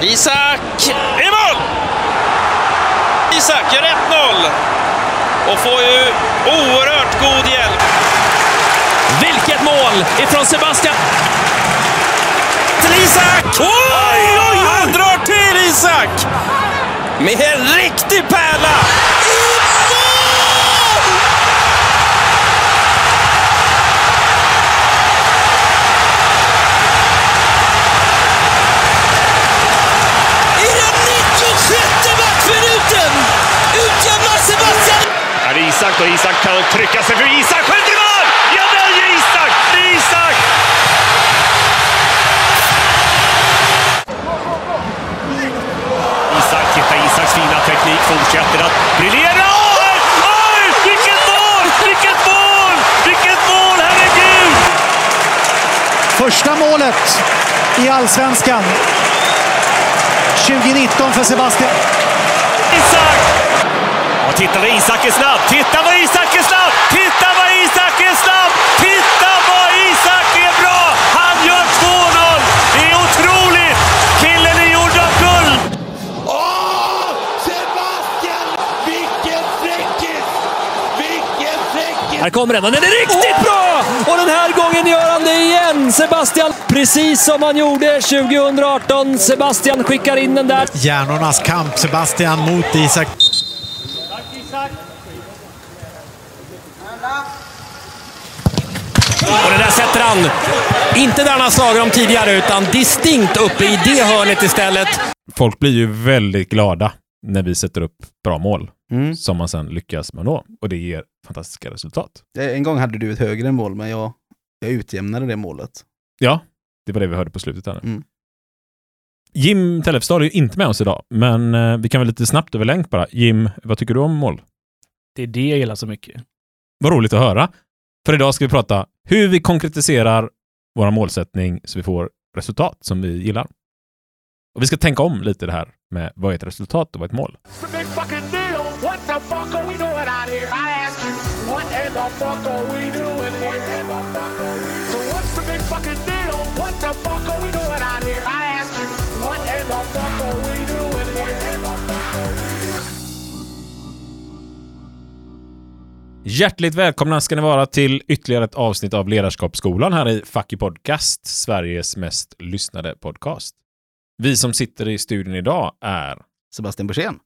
Isak i mål! Isak gör 1-0 och får ju oerhört god hjälp. Vilket mål ifrån Sebastian! Till Isak! Oj, oj, Han drar till Isak! Med en riktig pärla! Isak och Isak kan trycka sig för Isak skjuter i mål! Ja, väljer Isak! Isak! Isak, titta Isaks fina teknik, fortsätter att briljera. Första målet i allsvenskan 2019 för Sebastian. Isak! Titta vad Isak är snabb! Titta vad Isak är snabb! Titta vad Isak är snabb! Titta vad Isak är bra! Han gör 2-0! Det är otroligt! Killen är gjord av guld! Åh! Sebastian! Vilken fräckis! Vilken fräckis! Här kommer den och den är riktigt bra! Och den här gången gör han det igen! Sebastian, precis som han gjorde 2018. Sebastian skickar in den där. Hjärnornas kamp, Sebastian mot Isak. Och han, inte där han har slagit dem tidigare, utan distinkt uppe i det hörnet istället. Folk blir ju väldigt glada när vi sätter upp bra mål Mm. som man sen lyckas med nå. Och det ger fantastiska resultat. En gång hade du ett högre mål, men jag, jag utjämnade det målet. Ja, det var det vi hörde på slutet. Här. Mm. Jim Tellefstad är ju inte med oss idag, men eh, vi kan väl lite snabbt över länk bara. Jim, vad tycker du om mål? Det är det jag gillar så mycket. Vad roligt att höra. För idag ska vi prata hur vi konkretiserar vår målsättning så vi får resultat som vi gillar. Och vi ska tänka om lite det här med vad är ett resultat och vad är ett mål. What the fuck are we doing out here? I ask you, what in the fuck are we doing here? Hjärtligt välkomna ska ni vara till ytterligare ett avsnitt av Ledarskapsskolan här i Fucky Podcast, Sveriges mest lyssnade podcast. Vi som sitter i studion idag är Sebastian Borssén.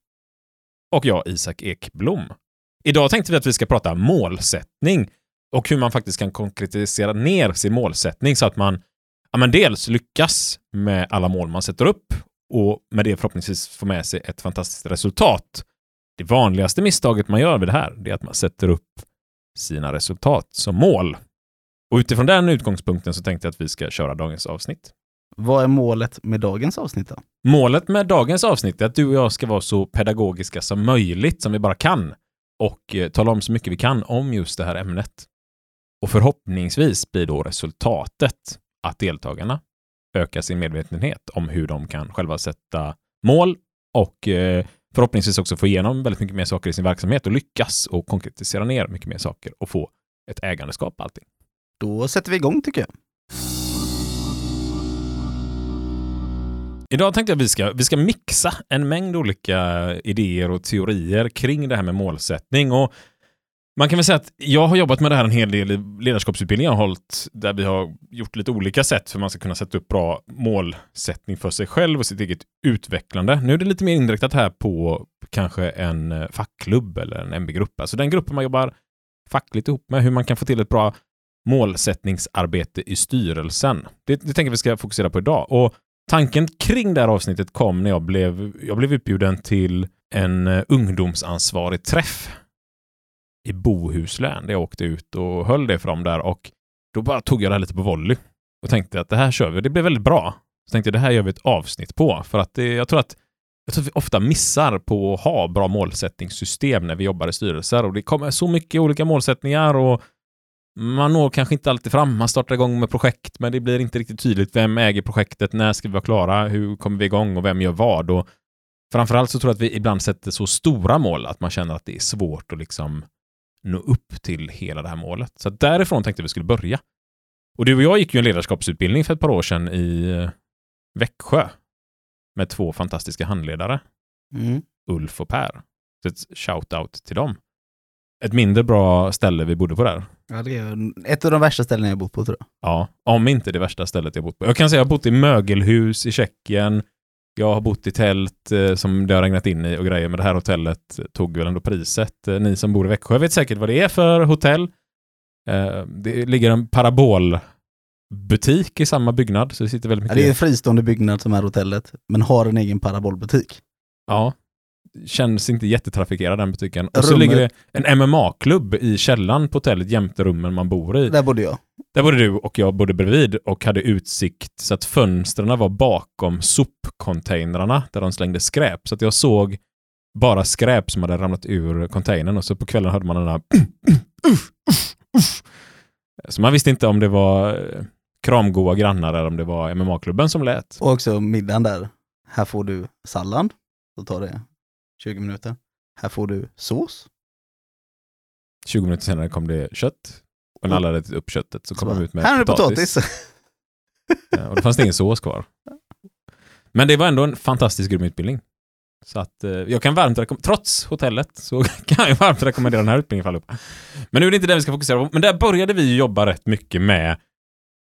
och jag, Isak Ekblom. Idag tänkte vi att vi ska prata målsättning och hur man faktiskt kan konkretisera ner sin målsättning så att man ja, men dels lyckas med alla mål man sätter upp och med det förhoppningsvis få med sig ett fantastiskt resultat. Det vanligaste misstaget man gör vid det här är att man sätter upp sina resultat som mål. Och utifrån den utgångspunkten så tänkte jag att vi ska köra dagens avsnitt. Vad är målet med dagens avsnitt då? Målet med dagens avsnitt är att du och jag ska vara så pedagogiska som möjligt, som vi bara kan, och eh, tala om så mycket vi kan om just det här ämnet. Och förhoppningsvis blir då resultatet att deltagarna ökar sin medvetenhet om hur de kan själva sätta mål och eh, förhoppningsvis också få igenom väldigt mycket mer saker i sin verksamhet och lyckas och konkretisera ner mycket mer saker och få ett ägandeskap på allting. Då sätter vi igång tycker jag. Idag tänkte jag att vi ska, vi ska mixa en mängd olika idéer och teorier kring det här med målsättning. Och man kan väl säga att jag har jobbat med det här en hel del i ledarskapsutbildningar jag har hållit, där vi har gjort lite olika sätt för man ska kunna sätta upp bra målsättning för sig själv och sitt eget utvecklande. Nu är det lite mer inriktat här på kanske en eh, fackklubb eller en MB-grupp, alltså den gruppen man jobbar fackligt ihop med, hur man kan få till ett bra målsättningsarbete i styrelsen. Det, det tänker vi ska fokusera på idag. Och Tanken kring det här avsnittet kom när jag blev, jag blev utbjuden till en eh, ungdomsansvarig träff i Bohuslän där jag åkte ut och höll det för dem där och då bara tog jag det här lite på volley och tänkte att det här kör vi. Det blev väldigt bra. Så tänkte jag det här gör vi ett avsnitt på för att det, jag tror att jag tror att vi ofta missar på att ha bra målsättningssystem när vi jobbar i styrelser och det kommer så mycket olika målsättningar och man når kanske inte alltid fram. Man startar igång med projekt, men det blir inte riktigt tydligt. Vem äger projektet? När ska vi vara klara? Hur kommer vi igång och vem gör vad? Och framförallt så tror jag att vi ibland sätter så stora mål att man känner att det är svårt att liksom nå upp till hela det här målet. Så därifrån tänkte vi skulle börja. Och du och jag gick ju en ledarskapsutbildning för ett par år sedan i eh, Växjö. med två fantastiska handledare, Mm. Ulf och Per. Så ett shout-out till dem. Ett mindre bra ställe vi bodde på där. Ja, det är ett av de värsta ställena jag bott på tror jag. Ja, om inte det värsta stället jag bott på. Jag kan säga att jag har bott i mögelhus i Tjeckien. Jag har bott i tält eh, som det har regnat in i och grejer, men det här hotellet tog väl ändå priset. Eh, ni som bor i Växjö vet säkert vad det är för hotell. Eh, det ligger en parabolbutik i samma byggnad, så det sitter väldigt Ja, mycket... det är en fristående byggnad som är hotellet, men har en egen parabolbutik. Ja. Känns inte jättetrafikerad den butiken. Och så Rummet- ligger det en MMA-klubb i källaren på hotellet jämte rummen man bor i. Där bodde jag. Där bodde du och jag bodde bredvid och hade utsikt så att fönstren var bakom sopcontainrarna där de slängde skräp. Så att jag såg bara skräp som hade ramlat ur containern och så på kvällen hörde man den där Så man visste inte om det var eh, kramgoa grannar eller om det var MMA-klubben som lät. Och också middagen där. Här får du sallad, så tar det 20 minuter. Här får du sås. 20 minuter senare kom det kött. Och när alla hade ätit upp köttet så kom Så de ut med här är det potatis. potatis. Ja, Och det fanns ingen sås kvar. Men det var ändå en fantastisk grym utbildning. Så att eh, jag kan varmt rekommendera, trots hotellet, så kan jag varmt rekommendera den här utbildningen för allihopa. Men nu är det inte det vi ska fokusera på. Men där började vi jobba rätt mycket med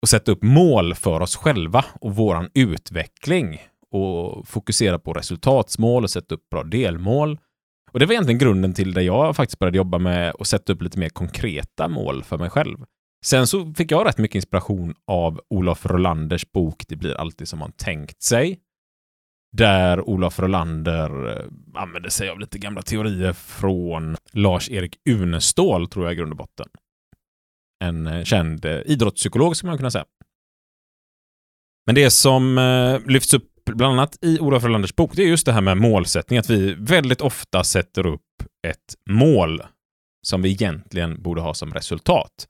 att sätta upp mål för oss själva och våran utveckling. Och fokusera på resultatsmål och sätta upp bra delmål. Och det var egentligen grunden till det jag faktiskt började jobba med och sätta upp lite mer konkreta mål för mig själv. Sen så fick jag rätt mycket inspiration av Olof Rolanders bok Det blir alltid som man tänkt sig. Där Olof Rolander använde använder sig av lite gamla teorier från Lars-Erik Unestål, tror jag i grund och botten. En eh, känd eh, idrottspsykolog, skulle man kunna säga. Men det som lyfts upp bland annat i Olof Rolanders bok, det är just det här med målsättning, att vi väldigt ofta sätter upp ett mål som vi egentligen borde ha som resultat.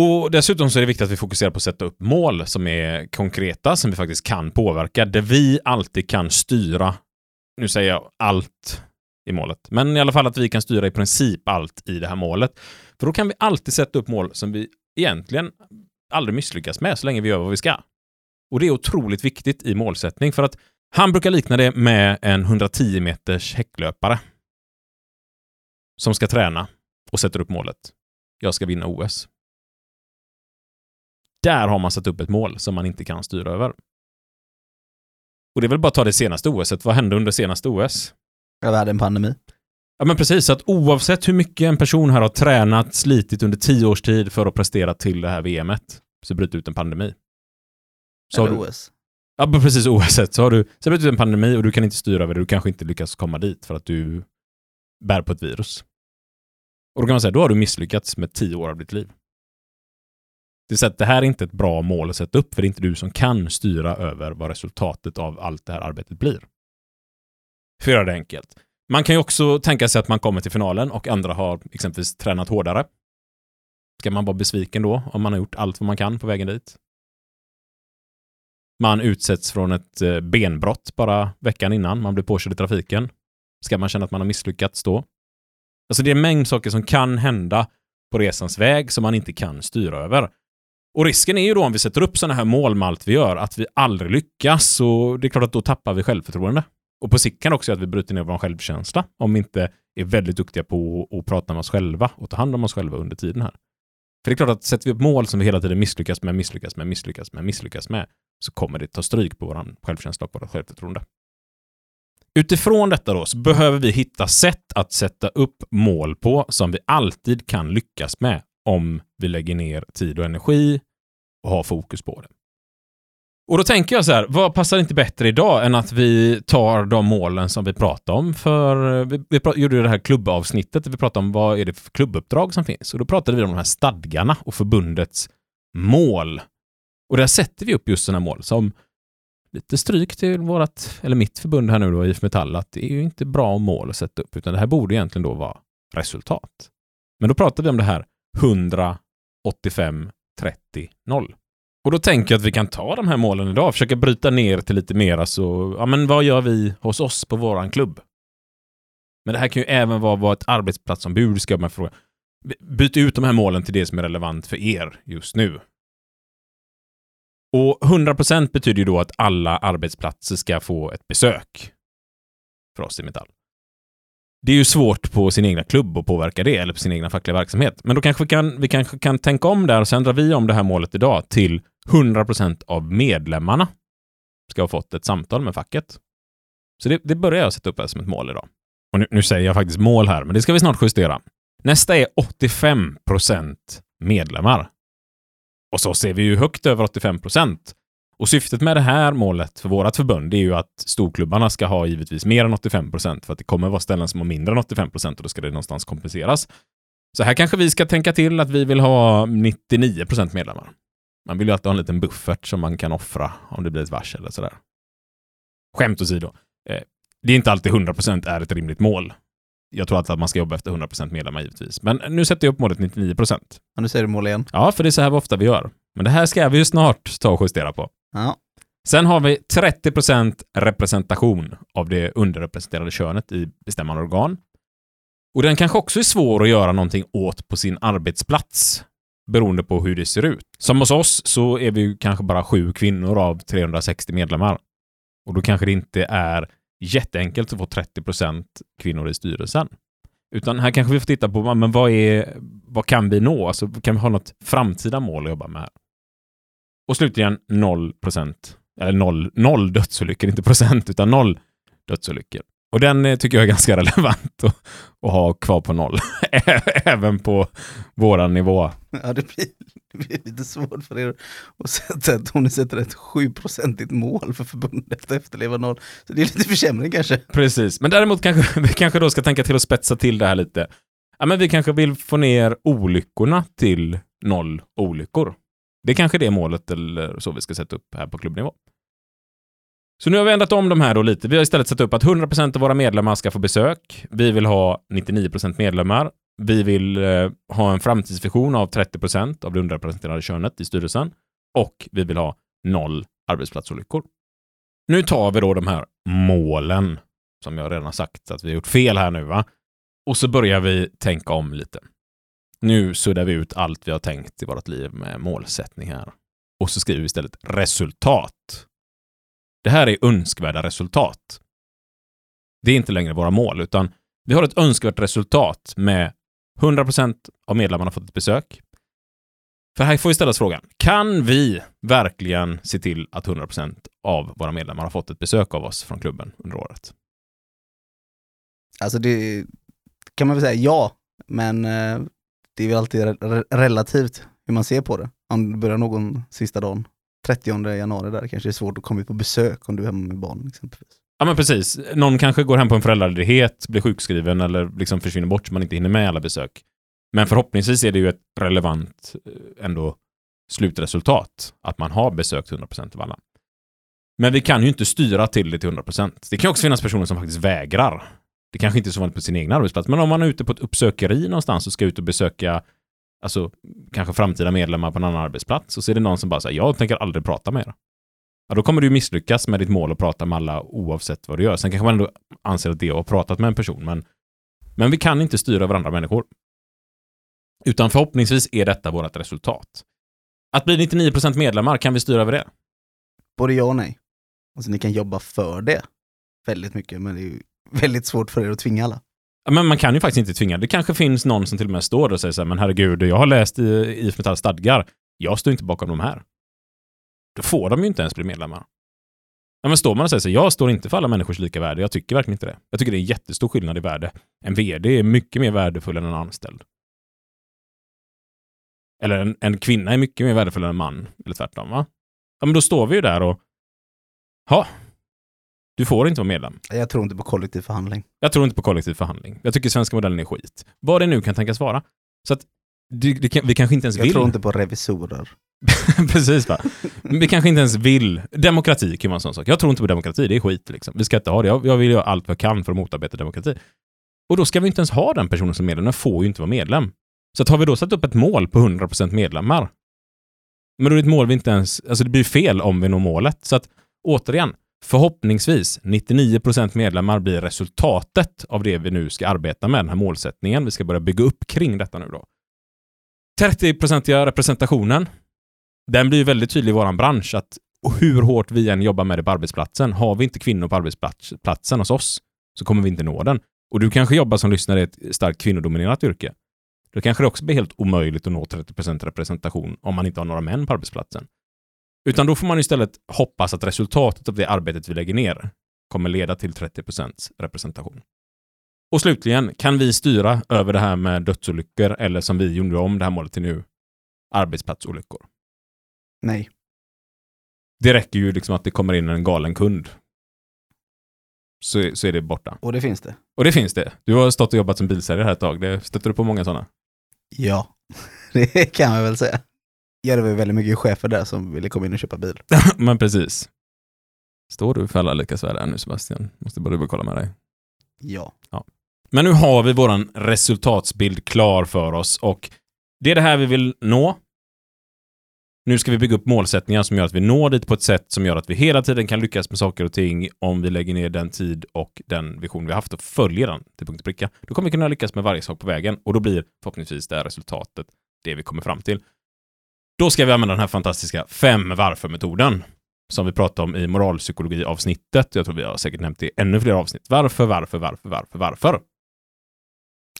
Och dessutom så är det viktigt att vi fokuserar på att sätta upp mål som är konkreta, som vi faktiskt kan påverka, där vi alltid kan styra, nu säger jag allt i målet, men i alla fall att vi kan styra i princip allt i det här målet. För då kan vi alltid sätta upp mål som vi egentligen aldrig misslyckas med så länge vi gör vad vi ska. Och det är otroligt viktigt i målsättning för att han brukar likna det med en 110 meters häcklöpare som ska träna och sätter upp målet. Jag ska vinna OS. Där har man satt upp ett mål som man inte kan styra över. Och det är väl bara att ta det senaste OSet. Vad hände under senaste OS? Jag hade en pandemi. Ja, men precis. Så att oavsett hur mycket en person här har tränat, slitit under tio års tid för att prestera till det här VMet, så bryter ut en pandemi. Så Eller du, OS. ja, precis. Oavsett så har du så bryter ut en pandemi och du kan inte styra över det. Du kanske inte lyckas komma dit för att du bär på ett virus. Och då kan man säga, då har du misslyckats med tio år av ditt liv. Det är så att det här är inte ett bra mål att sätta upp, för det är inte du som kan styra över vad resultatet av allt det här arbetet blir. För att göra det enkelt. Man kan ju också tänka sig att man kommer till finalen och andra har exempelvis tränat hårdare. Ska man vara besviken då om man har gjort allt vad man kan på vägen dit? Man utsätts från ett eh, benbrott bara veckan innan man blir påkörd i trafiken. Ska man känna att man har misslyckats då? Alltså det är en mängd saker som kan hända på resans väg som man inte kan styra över. Och risken är ju då om vi sätter upp sådana här mål med allt vi gör, att vi aldrig lyckas och det är klart att då tappar vi självförtroende. Och på sikt kan det också göra att vi bryter ner vår självkänsla om vi inte är väldigt duktiga på att prata med oss själva och ta hand om oss själva under tiden här. För det är klart att sätter vi upp mål som vi hela tiden misslyckas med, misslyckas med, misslyckas med, misslyckas med, så kommer det ta stryk på vår självkänsla och vårt självförtroende. Utifrån detta då så behöver vi hitta sätt att sätta upp mål på som vi alltid kan lyckas med om vi lägger ner tid och energi och har fokus på det. Och då tänker jag så här, vad passar inte bättre idag än att vi tar de målen som vi pratade om för, eh, vi, vi prat, gjorde ju det här klubbavsnittet där vi pratade om vad är det för klubbuppdrag som finns och då pratade vi om de här stadgarna och förbundets mål. Och där sätter vi upp just sådana mål som lite stryk till vårt, eller mitt förbund här nu då, IF Metall, att det är ju inte bra mål att sätta upp, utan det här borde egentligen då vara resultat. Men då pratar vi om det här 100, 85, 30, 0. Och då tänker jag att vi kan ta de här målen idag och försöka bryta ner till lite mera så, ja men vad gör vi hos oss på våran klubb? Men det här kan ju även vara vad ett arbetsplatsombud ska med fråga. Byt ut de här målen till det som är relevant för er just nu. Och 100% betyder ju då att alla arbetsplatser ska få ett besök för oss i Metall. Det är ju svårt på sin egna klubb att påverka det, eller på sin egna fackliga verksamhet. Men då kanske vi kan, vi kanske kan tänka om där och sen drar vi om det här målet idag till 100% av medlemmarna ska ha fått ett samtal med facket. Så det, det börjar jag sätta upp här som ett mål idag. Och nu, nu säger jag faktiskt mål här, men det ska vi snart justera. Nästa är 85% medlemmar. Och så ser vi ju högt över 85 procent. Och syftet med det här målet för vårt förbund är ju att storklubbarna ska ha givetvis mer än 85 procent för att det kommer vara ställen som har mindre än 85 procent och då ska det någonstans kompenseras. Så här kanske vi ska tänka till att vi vill ha 99 procent medlemmar. Man vill ju alltid ha en liten buffert som man kan offra om det blir ett varsel eller sådär. Skämt åsido. Eh, det är inte alltid 100 procent är ett rimligt mål. Jag tror alltid att man ska jobba efter 100% medlemmar givetvis. Men nu sätter jag upp målet 99%. Ja, nu säger du mål igen. Ja, för det är så här ofta vi gör. Men det här ska vi ju snart ta och justera på. Ja. Sen har vi 30% representation av det underrepresenterade könet i bestämmande organ. Och den kanske också är svår att göra någonting åt på sin arbetsplats beroende på hur det ser ut. Som hos oss så är vi ju kanske bara sju kvinnor av 360 medlemmar. Och då kanske det inte är jätteenkelt att få 30% kvinnor i styrelsen. Utan här kanske vi får titta på men vad, är, vad kan vi nå? Alltså, kan vi ha något framtida mål att jobba med här? Och slutligen 0%, eller 0, 0 dödsolyckor, inte procent, utan 0 dödsolyckor. Och den eh, tycker jag är ganska relevant att, att ha kvar på noll. Även på våran nivå. Ja, det blir, det blir lite svårt för er att sätta ett, om ni sätter ett 7-procentigt mål för förbundet att efterleva noll. Så det är lite försämring kanske. Precis, men däremot kanske vi kanske då ska tänka till att spetsa till det här lite. Ja, men vi kanske vill få ner olyckorna till noll olyckor. Det är kanske är det målet eller så vi ska sätta upp här på klubbnivå. Så nu har vi ändrat om de här då lite. Vi har istället satt upp att 100% av våra medlemmar ska få besök. Vi vill ha 99% medlemmar. Vi vill eh, ha en framtidsvision av 30% av det underrepresenterade könet i styrelsen. Och vi vill ha noll arbetsplatsolyckor. Nu tar vi då de här målen som jag redan har sagt att vi har gjort fel här nu va. Och så börjar vi tänka om lite. Nu suddar vi ut allt vi har tänkt i vårt liv med målsättning här. Och så skriver vi istället resultat. Det här är önskvärda resultat. Det är inte längre våra mål, utan vi har ett önskvärt resultat med 100% av medlemmarna fått ett besök. För här får vi ställa oss frågan, kan vi verkligen se till att 100% av våra medlemmar har fått ett besök av oss från klubben under året? Alltså det kan man väl säga ja, men eh, det är väl alltid re relativt hur man ser på det. Om det börjar någon sista dagen, 30 januari där, kanske det är svårt att komma ut på besök om du är hemma med barn exempelvis. Ja men precis. Någon kanske går hem på en föräldraledighet, blir sjukskriven eller liksom försvinner bort så man inte hinner med alla besök. Men förhoppningsvis är det ju ett relevant eh, ändå slutresultat att man har besökt 100% av alla. Men vi kan ju inte styra till det till 100%. Det kan också finnas personer som faktiskt vägrar. Det kanske inte är så vanligt på sin egen arbetsplats, men om man är ute på ett uppsökeri någonstans och ska ut och besöka alltså kanske framtida medlemmar på en annan arbetsplats och så är det någon som bara säger jag tänker aldrig prata med er. Ja, då kommer du misslyckas med ditt mål att prata med alla oavsett vad du gör. Sen kanske man ändå anser att det har pratat med en person, men, men vi kan inte styra över andra människor. Utan förhoppningsvis är detta vårt resultat. Att bli 99% medlemmar, kan vi styra över det? Både ja och nej. Alltså ni kan jobba för det väldigt mycket, men det är ju väldigt svårt för er att tvinga alla. Men man kan ju faktiskt inte tvinga. Det kanske finns någon som till och med står och säger så här, men herregud, jag har läst i IF Metalls stadgar. Jag står inte bakom de här. Då får de ju inte ens bli medlemmar. Ja, men står man och säger så här, jag står inte för alla människors lika värde. Jag tycker verkligen inte det. Jag tycker det är en jättestor skillnad i värde. En vd är mycket mer värdefull än en anställd. Eller en, en kvinna är mycket mer värdefull än en man. Eller tvärtom, va? Ja, men då står vi ju där och... Ja, du får inte vara medlem. Jag tror inte på kollektiv förhandling. Jag tror inte på kollektiv förhandling. Jag tycker svenska modellen är skit. Vad det nu kan tänkas vara. Så att det kan, vi kanske inte ens Jag vill. tror inte på revisorer. Precis va. Vi kanske inte ens vill. Demokrati kan vara en sån sak. Jag tror inte på demokrati, det är skit liksom. Vi ska inte ha det. Jag, jag vill göra allt vad jag kan för att motarbeta demokrati. Och då ska vi inte ens ha den personen som medlem. Den får ju inte vara medlem. Så att har vi då satt upp ett mål på 100% medlemmar, men då är det ett mål vi inte ens, alltså det blir fel om vi når målet. Så att återigen, förhoppningsvis 99% medlemmar blir resultatet av det vi nu ska arbeta med, den här målsättningen. Vi ska börja bygga upp kring detta nu då. 30-procentiga representationen. den blir ju väldigt tydlig i vår bransch att hur hårt vi än jobbar med det på arbetsplatsen, har vi inte kvinnor på arbetsplatsen hos oss så kommer vi inte nå den. Och du kanske jobbar som lyssnare i ett starkt kvinnodominerat yrke. Då kanske det också blir helt omöjligt att nå 30% representation om man inte har några män på arbetsplatsen. Utan då får man istället hoppas att resultatet av det arbetet vi lägger ner kommer leda till 30% representation. Och slutligen, kan vi styra över det här med dödsolyckor eller som vi gjorde om det här målet till nu, arbetsplatsolyckor? Nej. Det räcker ju liksom att det kommer in en galen kund. Så, så är det borta. Och det finns det. Och det finns det. Du har stått och jobbat som bilsäljare här ett tag. Det stöter du på många sådana? Ja, det kan man väl säga. Ja, det var väldigt mycket chefer där som ville komma in och köpa bil. Men precis. Står du för alla lyckas värde nu Sebastian? Måste bara dubbelkolla med dig. Ja. ja. Men nu har vi våran resultatsbild klar för oss och det är det här vi vill nå. Nu ska vi bygga upp målsättningar som gör att vi når dit på ett sätt som gör att vi hela tiden kan lyckas med saker och ting om vi lägger ner den tid och den vision vi haft och följer den till punkt och pricka. Då kommer vi kunna lyckas med varje sak på vägen och då blir förhoppningsvis det här resultatet det vi kommer fram till. Då ska vi använda den här fantastiska fem varför-metoden som vi pratade om i moralpsykologi-avsnittet. Jag tror vi har säkert nämnt det i ännu fler avsnitt. Varför, varför, varför, varför, varför?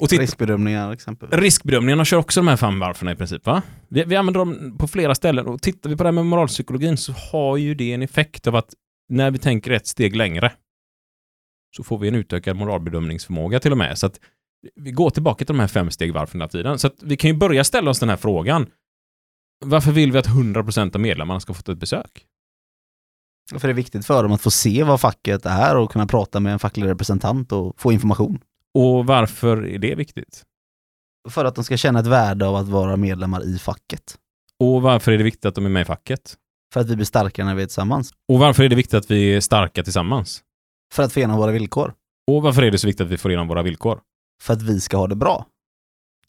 Och titta, Riskbedömningar exempelvis. Riskbedömningarna kör också de här fem varförna i princip. Va? Vi, vi använder dem på flera ställen och tittar vi på det här med moralpsykologin så har ju det en effekt av att när vi tänker ett steg längre så får vi en utökad moralbedömningsförmåga till och med. Så att vi går tillbaka till de här fem steg varför hela tiden. Så att vi kan ju börja ställa oss den här frågan. Varför vill vi att 100% av medlemmarna ska få ett besök? För det är viktigt för dem att få se vad facket är och kunna prata med en facklig representant och få information. Och varför är det viktigt? För att de ska känna ett värde av att vara medlemmar i facket. Och varför är det viktigt att de är med i facket? För att vi blir starkare när vi är tillsammans. Och varför är det viktigt att vi är starka tillsammans? För att få igenom våra villkor. Och varför är det så viktigt att vi får igenom våra villkor? För att vi ska ha det bra.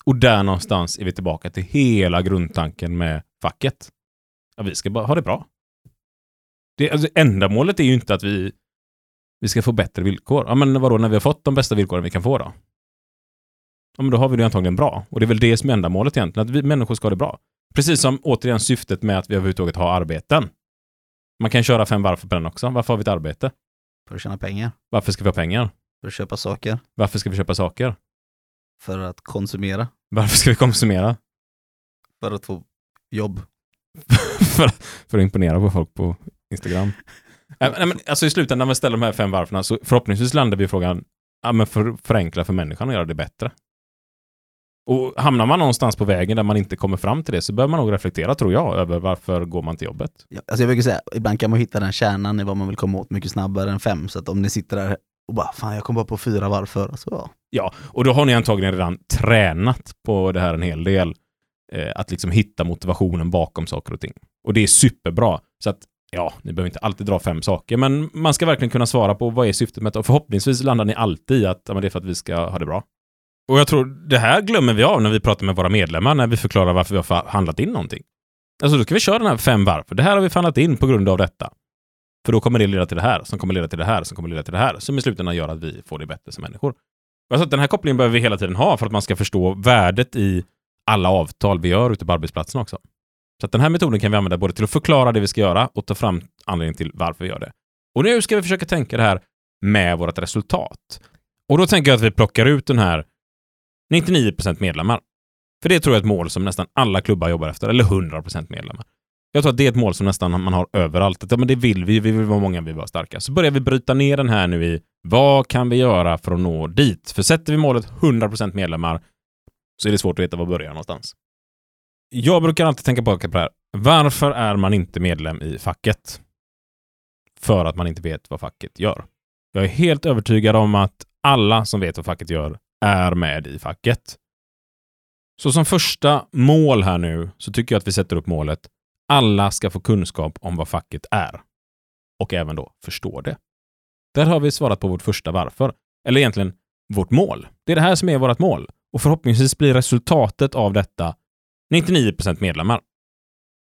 Och där någonstans är vi tillbaka till hela grundtanken med facket. Ja, vi ska bara ha det bra. Det, alltså, ändamålet är ju inte att vi, vi ska få bättre villkor. Ja, men vadå, när vi har fått de bästa villkoren vi kan få då? Ja, men då har vi det antagligen bra. Och det är väl det som är ändamålet egentligen, att vi människor ska ha det bra. Precis som återigen syftet med att vi överhuvudtaget har arbeten. Man kan köra fem varv på den också. Varför har vi ett arbete? För att tjäna pengar. Varför ska vi ha pengar? För att köpa saker. Varför ska vi köpa saker? För att konsumera. Varför ska vi konsumera? För att få jobb. för, för att imponera på folk på Instagram. Nej, men, alltså i slutändan när vi ställer de här fem varven så förhoppningsvis landar vi i frågan, ja men för, förenkla för människan och göra det bättre. Och hamnar man någonstans på vägen där man inte kommer fram till det så bör man nog reflektera, tror jag, över varför går man till jobbet. Ja, alltså jag brukar säga, ibland kan man hitta den kärnan i vad man vill komma åt mycket snabbare än fem. Så att om ni sitter där och bara, fan jag kom bara på fyra varv för, så ja. Ja, och då har ni antagligen redan tränat på det här en hel del. Eh, att liksom hitta motivationen bakom saker och ting. Och det är superbra. Så att ja, ni behöver inte alltid dra fem saker, men man ska verkligen kunna svara på vad är syftet med det och förhoppningsvis landar ni alltid i att ja, men det är för att vi ska ha det bra. Och jag tror det här glömmer vi av när vi pratar med våra medlemmar, när vi förklarar varför vi har handlat in någonting. Alltså då ska vi köra den här fem varv. Det här har vi förhandlat in på grund av detta. För då kommer det leda till det här, som kommer leda till det här, som kommer leda till det här, som i slutändan gör att vi får det bättre som människor. Alltså den här kopplingen behöver vi hela tiden ha för att man ska förstå värdet i alla avtal vi gör ute på arbetsplatsen också. Så att den här metoden kan vi använda både till att förklara det vi ska göra och ta fram anledningen till varför vi gör det. Och nu ska vi försöka tänka det här med vårt resultat. Och då tänker jag att vi plockar ut den här 99% medlemmar. För det tror jag är ett mål som nästan alla klubbar jobbar efter, eller 100% medlemmar. Jag tror att det är ett mål som nästan man har överallt. Att, ja, men det vill vi, vi vill vara många, vi vill vara starka. Så börjar vi bryta ner den här nu i vad kan vi göra för att nå dit? För sätter vi målet 100% medlemmar så är det svårt att veta var börjar någonstans. Jag brukar alltid tänka på det här. Varför är man inte medlem i facket? För att man inte vet vad facket gör. Jag är helt övertygad om att alla som vet vad facket gör är med i facket. Så som första mål här nu så tycker jag att vi sätter upp målet alla ska få kunskap om vad facket är. Och även då förstå det. Där har vi svarat på vårt första varför. Eller egentligen vårt mål. Det är det här som är vårt mål. Och förhoppningsvis blir resultatet av detta 99% medlemmar.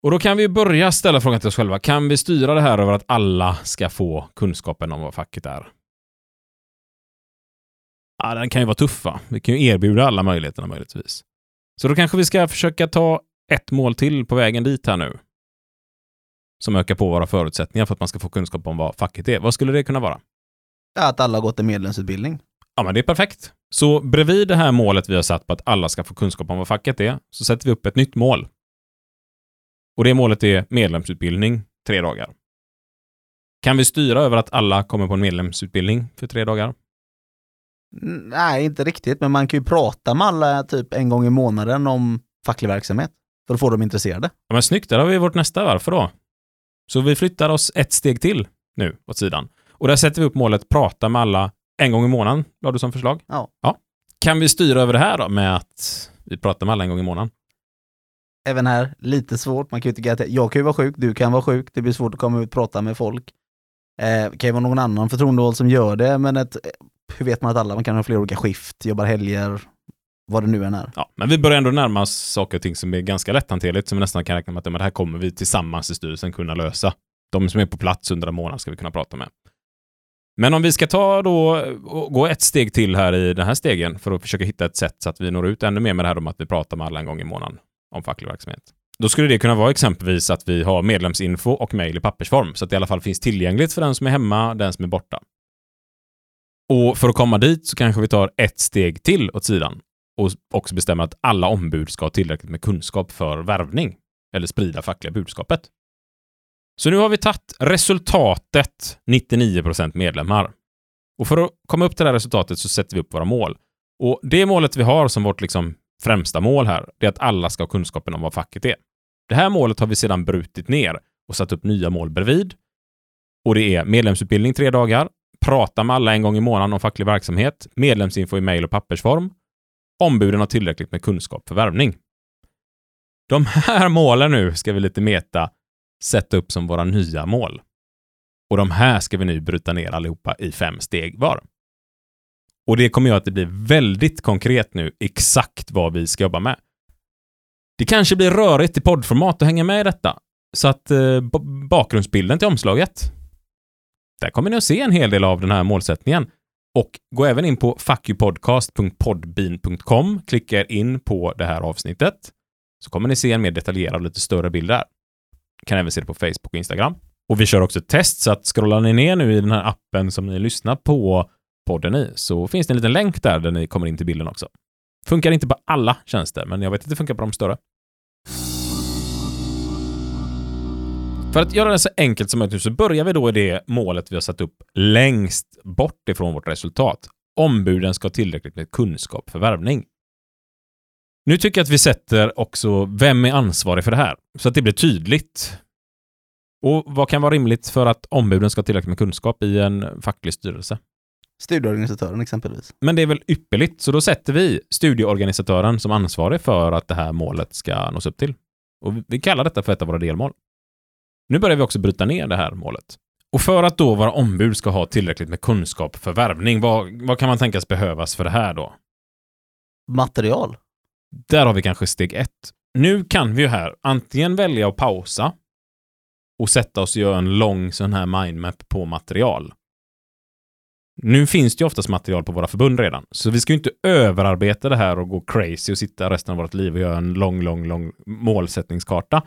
Och då kan vi börja ställa frågan till oss själva. Kan vi styra det här över att alla ska få kunskapen om vad facket är? Ja, den kan ju vara tuff, va? Vi kan ju erbjuda alla möjligheterna möjligtvis. Så då kanske vi ska försöka ta ett mål till på vägen dit här nu. som ökar på våra förutsättningar för att man ska få kunskap om vad facket är. Vad skulle det kunna vara? Att alla har gått en medlemsutbildning. Ja, men det är perfekt. Så bredvid det här målet vi har satt på att alla ska få kunskap om vad facket är, så sätter vi upp ett nytt mål. Och det målet är medlemsutbildning, tre dagar. Kan vi styra över att alla kommer på en medlemsutbildning för tre dagar? Mm, Nej, inte riktigt, men man kan ju prata med alla typ en gång i månaden om facklig verksamhet. För att få dem intresserade. Ja, men snyggt, där har vi vårt nästa varför då. Så vi flyttar oss ett steg till nu åt sidan. Och där sätter vi upp målet prata med alla en gång i månaden, la du som förslag. Ja. ja. Kan vi styra över det här då med att vi pratar med alla en gång i månaden? Även här, lite svårt. Man kan ju tycka att jag kan ju vara sjuk, du kan vara sjuk, det blir svårt att komma ut och prata med folk. Eh, det kan ju vara någon annan förtroendevald som gör det, men ett, hur vet man att alla, man kan ha flera olika skift, jobbar helger, vad det nu än är. Ja, men vi börjar ändå närma oss saker och ting som är ganska lätthanterligt, som vi nästan kan räkna med att men det här kommer vi tillsammans i styrelsen kunna lösa. De som är på plats under en månad ska vi kunna prata med. Men om vi ska ta då och gå ett steg till här i den här stegen för att försöka hitta ett sätt så att vi når ut ännu mer med det här om att vi pratar med alla en gång i månaden om facklig verksamhet. Då skulle det kunna vara exempelvis att vi har medlemsinfo och mejl i pappersform så att det i alla fall finns tillgängligt för den som är hemma, den som är borta. Och för att komma dit så kanske vi tar ett steg till åt sidan och också bestämmer att alla ombud ska ha tillräckligt med kunskap för värvning eller sprida fackliga budskapet. Så nu har vi tagit resultatet 99% medlemmar. Och för att komma upp till det här resultatet så sätter vi upp våra mål. Och det målet vi har som vårt liksom främsta mål här, det är att alla ska ha kunskapen om vad facket är. Det här målet har vi sedan brutit ner och satt upp nya mål bredvid. Och det är medlemsutbildning tre dagar, prata med alla en gång i månaden om facklig verksamhet, medlemsinfo i mejl och pappersform. Ombuden har tillräckligt med kunskap för värvning. De här målen nu ska vi lite meta sätta upp som våra nya mål. Och de här ska vi nu bryta ner allihopa i fem steg var. Och det kommer göra att det blir väldigt konkret nu exakt vad vi ska jobba med. Det kanske blir rörigt i poddformat att hänga med i detta. Så att eh, bakgrundsbilden till omslaget, där kommer ni att se en hel del av den här målsättningen. Och gå även in på fuckyoupodcast.podbean.com, klicka er in på det här avsnittet, så kommer ni se en mer detaljerad och lite större bild där. Kan även se det på Facebook och Instagram. Och vi kör också ett test, så att scrollar ni ner nu i den här appen som ni lyssnar på podden i, så finns det en liten länk där, där ni kommer in till bilden också. Funkar inte på alla tjänster, men jag vet att det funkar på de större. För att göra det så enkelt som möjligt så börjar vi då i det målet vi har satt upp längst bort ifrån vårt resultat. Ombuden ska ha tillräckligt med kunskap för värvning. Nu tycker jag att vi sätter också vem är ansvarig för det här, så att det blir tydligt. Och vad kan vara rimligt för att ombuden ska ha tillräckligt med kunskap i en facklig styrelse? Studieorganisatören exempelvis. Men det är väl ypperligt, så då sätter vi studieorganisatören som ansvarig för att det här målet ska nås upp till. Och vi kallar detta för ett av våra delmål. Nu börjar vi också bryta ner det här målet. Och för att då våra ombud ska ha tillräckligt med kunskap för värvning, vad, vad kan man tänkas behövas för det här då? Material. Där har vi kanske steg ett. Nu kan vi ju här antingen välja att pausa och sätta oss och göra en lång sån här mindmap på material. Nu finns det ju oftast material på våra förbund redan, så vi ska ju inte överarbeta det här och gå crazy och sitta resten av vårt liv och göra en lång, lång, lång målsättningskarta.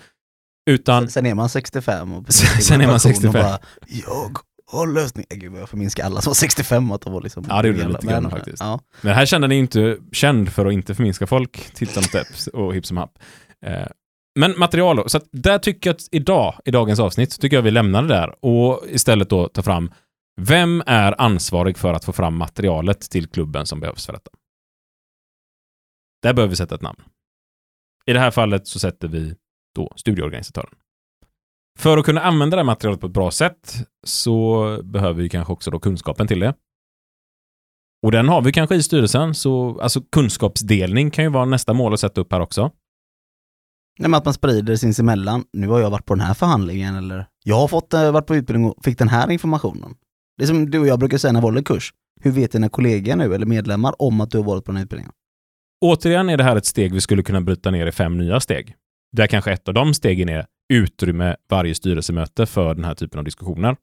Utan... Sen är man 65 och Sen är man 65. Bara, jag har lösning. Äh, Gud, jag förminska alla som var 65 att de var liksom... Ja, det gjorde jag lite grann faktiskt. Ja. Men här kände ni inte känd för att inte förminska folk titt som tätt och hipp som happ. Eh, Men material då. Så att där tycker jag att idag, i dagens avsnitt, tycker jag vi lämnar det där och istället då tar fram vem är ansvarig för att få fram materialet till klubben som behövs för detta? Där behöver vi sätta ett namn. I det här fallet så sätter vi då studieorganisatören. För att kunna använda det här materialet på ett bra sätt så behöver vi kanske också då kunskapen till det. Och den har vi kanske i styrelsen, så alltså kunskapsdelning kan ju vara nästa mål att sätta upp här också. Nej, men att man sprider sinsemellan. Nu har jag varit på den här förhandlingen eller jag har fått, eh, varit på utbildning och fick den här informationen. Det är som du och jag brukar säga när vi håller kurs. Hur vet dina kollegor nu eller medlemmar om att du har varit på den här utbildningen? Återigen är det här ett steg vi skulle kunna bryta ner i fem nya steg. Där kanske ett av de stegen är utrymme varje styrelsemöte för den här typen av diskussioner.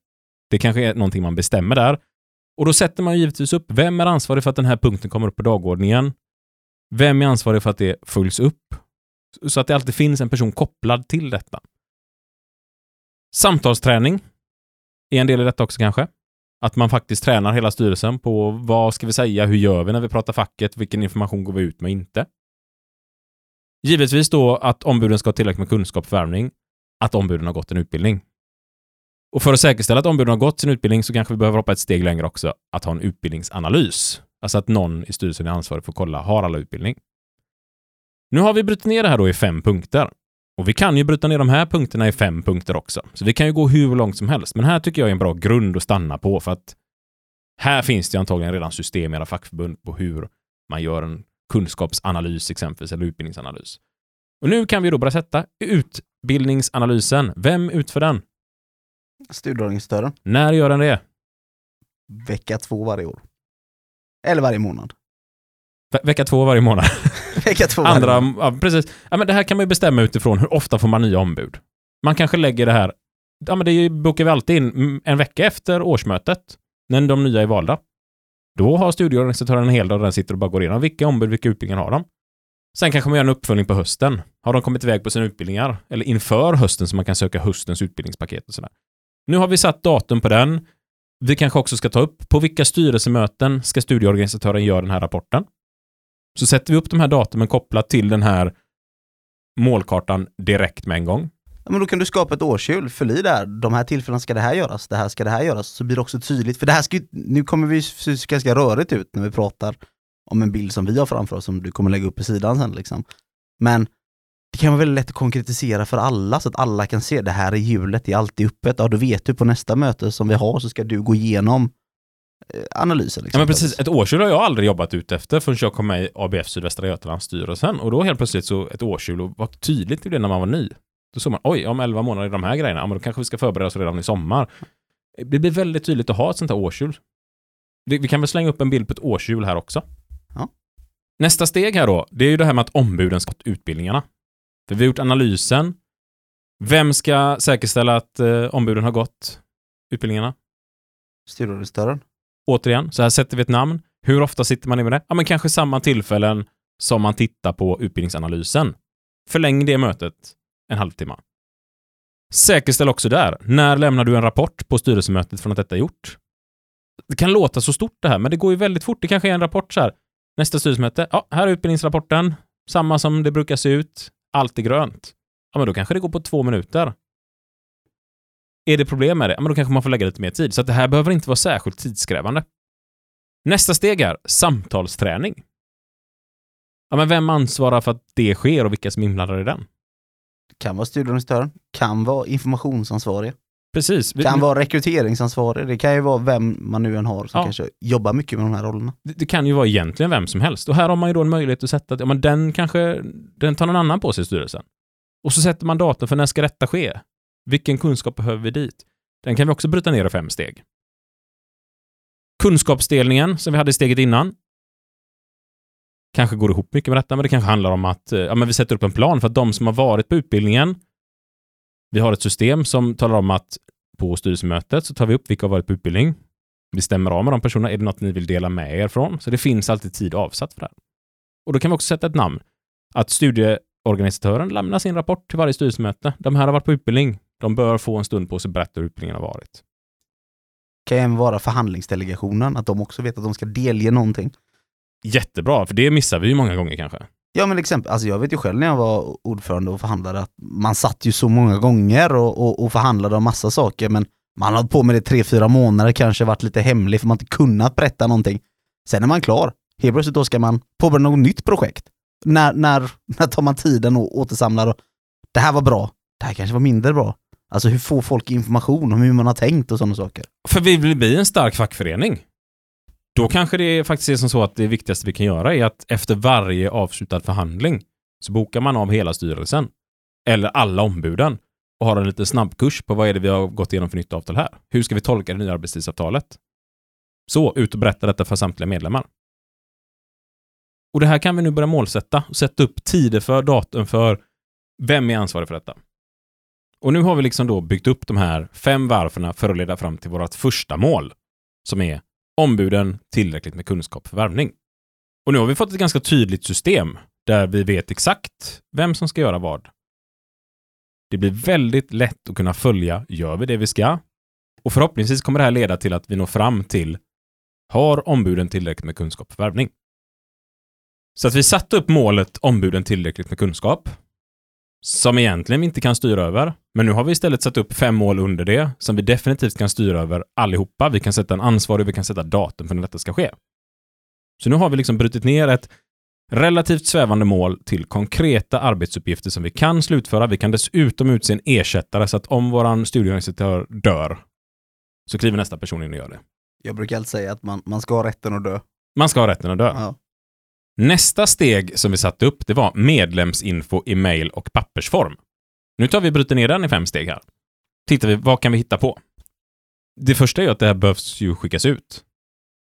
Det kanske är någonting man bestämmer där. Och då sätter man givetvis upp, vem är ansvarig för att den här punkten kommer upp på dagordningen? Vem är ansvarig för att det följs upp? Så att det alltid finns en person kopplad till detta. Samtalsträning är en del i detta också kanske. Att man faktiskt tränar hela styrelsen på vad ska vi säga, hur gör vi när vi pratar facket, vilken information går vi ut med och inte. Givetvis då att ombuden ska ha tillräckligt med kunskap för värvning, att ombuden har gått en utbildning. Och för att säkerställa att ombuden har gått sin utbildning så kanske vi behöver hoppa ett steg längre också, att ha en utbildningsanalys. Alltså att någon i styrelsen är ansvarig för att kolla, har alla utbildning? Nu har vi brutit ner det här då i fem punkter. Och vi kan ju bryta ner de här punkterna i fem punkter också. Så vi kan ju gå hur långt som helst. Men här tycker jag är en bra grund att stanna på för att här finns det antagligen redan system i era fackförbund på hur man gör en kunskapsanalys exempelvis, eller utbildningsanalys. Och nu kan vi då börja sätta ut utbildningsanalysen. Vem utför den? Studieorganisatören. När gör den det? Vecka två varje år. Eller varje månad. Ve vecka två varje månad. Vecka två varje Andra, månad. ja, precis. Ja, men det här kan man ju bestämma utifrån hur ofta får man nya ombud. Man kanske lägger det här, ja men det bokar vi alltid in mm, en vecka efter årsmötet, när de nya är valda. Då har studieorganisatören en hel dag där den sitter och bara går igenom vilka ombud, vilka utbildningar har de. Sen kanske man gör en uppföljning på hösten. Har de kommit iväg på sina utbildningar? Eller inför hösten så man kan söka höstens utbildningspaket och sådär. Nu har vi satt datum på den. Vi kanske också ska ta upp på vilka styrelsemöten ska studieorganisatören göra den här rapporten. Så sätter vi upp de här datumen kopplat till den här målkartan direkt med en gång. Ja, men då kan du skapa ett årshjul, fyll i där, de här tillfällena ska det här göras, det här ska det här göras, så blir det också tydligt. För det här ska ju, nu kommer vi se ganska rörigt ut när vi pratar om en bild som vi har framför oss, som du kommer lägga upp i sidan sen liksom. Men det kan vara väldigt lätt att konkretisera för alla, så att alla kan se det här är hjulet, det är alltid öppet. Ja, då vet du på nästa möte som vi har så ska du gå igenom eh, analysen. Liksom. Ja, men precis. Ett årshjul har jag aldrig jobbat ut efter förrän jag kom med i ABF Sydvästra Götalandsstyrelsen. Och då helt plötsligt så ett årshjul, och vad tydligt det blev när man var ny. Då såg man, oj, om 11 månader är de här grejerna, ja, men då kanske vi ska förbereda oss redan i sommar. Det blir väldigt tydligt att ha ett sånt här årshjul. Vi, vi kan väl slänga upp en bild på ett årshjul här också. Nästa steg här då, det är ju det här med att ombuden ska utbildningarna. För vi har gjort analysen. Vem ska säkerställa att eh, ombuden har gått utbildningarna? Studieorganisatören. Återigen, så här sätter vi ett namn. Hur ofta sitter man i med det? Ja, men kanske samma tillfällen som man tittar på utbildningsanalysen. Förläng det mötet en halvtimme. Säkerställ också där, när lämnar du en rapport på styrelsemötet från att detta är gjort? Det kan låta så stort det här, men det går ju väldigt fort. Det kanske är en rapport så här. Nästa styrelsemöte, ja, här är utbildningsrapporten. Samma som det brukar se ut. Allt är grönt. Ja, men då kanske det går på två minuter. Är det problem med det? Ja, men då kanske man får lägga lite mer tid. Så att det här behöver inte vara särskilt tidskrävande. Nästa steg är samtalsträning. Ja, men vem ansvarar för att det sker och vilka som är inblandade i den? Det Kan vara studieorganisatören, kan vara informationsansvarig, Precis. Kan vara rekryteringsansvarig, det kan ju vara vem man nu än har som Ja. kanske jobbar mycket med de här rollerna. det, det kan ju vara egentligen vem som helst. Och här har man ju då en möjlighet att sätta ja, men den kanske, den tar någon annan på sig i styrelsen. Och så sätter man datum för när ska detta ske? Vilken kunskap behöver vi dit? Den kan vi också bryta ner i fem steg. Kunskapsdelningen som vi hade i steget innan kanske går ihop mycket med detta, men det kanske handlar om att eh, ja, men vi sätter upp en plan för att de som har varit på utbildningen, vi har ett system som talar om att på styrelsemötet så tar vi upp vilka har varit på utbildning. Vi stämmer av med de personerna. Är det något ni vill dela med er från? Så det finns alltid tid avsatt för det här. Och då kan vi också sätta ett namn. Att studieorganisatören lämnar sin rapport till varje styrelsemöte. De här har varit på utbildning. De bör få en stund på sig att berätta hur utbildningen har varit. Kan även vara förhandlingsdelegationen, att de också vet att de ska delge någonting. Jättebra, för det missar vi ju många gånger kanske. Ja men exempel, alltså jag vet ju själv när jag var ordförande och förhandlade att man satt ju så många gånger och, och, och förhandlade om massa saker men man har hållit på med det tre, fyra månader, kanske varit lite hemlig för man inte kunnat berätta någonting. Sen är man klar. Helt plötsligt då ska man påbörja något nytt projekt. När, när, när tar man tiden och återsamlar och det här var bra, det här kanske var mindre bra. Alltså hur får folk information om hur man har tänkt och sådana saker. För vi vill bli en stark fackförening. Då kanske det faktiskt är som så att det viktigaste vi kan göra är att efter varje avslutad förhandling så bokar man av hela styrelsen eller alla ombuden och har en liten snabbkurs på vad är det vi har gått igenom för nytt avtal här. Hur ska vi tolka det nya arbetstidsavtalet? Så, ut och berätta detta för samtliga medlemmar. Och det här kan vi nu börja målsätta och sätta upp tider för, datum för, vem är ansvarig för detta? Och nu har vi liksom då byggt upp de här fem varven för att leda fram till vårt första mål, som är ombuden tillräckligt med kunskap för värvning. Och nu har vi fått ett ganska tydligt system där vi vet exakt vem som ska göra vad. Det blir väldigt lätt att kunna följa, gör vi det vi ska? Och förhoppningsvis kommer det här leda till att vi når fram till, har ombuden tillräckligt med kunskap för värvning? Så att vi satte upp målet ombuden tillräckligt med kunskap, som egentligen vi inte kan styra över. Men nu har vi istället satt upp fem mål under det, som vi definitivt kan styra över allihopa. Vi kan sätta en ansvarig, vi kan sätta datum för när detta ska ske. Så nu har vi liksom brutit ner ett relativt svävande mål till konkreta arbetsuppgifter som vi kan slutföra. Vi kan dessutom utse en ersättare så att om våran studieorganisatör dör så kliver nästa person in och gör det. Jag brukar alltid säga att man, man ska ha rätten att dö. Man ska ha rätten att dö. Ja. Nästa steg som vi satte upp, det var medlemsinfo i mail och pappersform. Nu tar vi bryter ner den i fem steg här. Tittar vi, vad kan vi hitta på? Det första är ju att det här behövs ju skickas ut.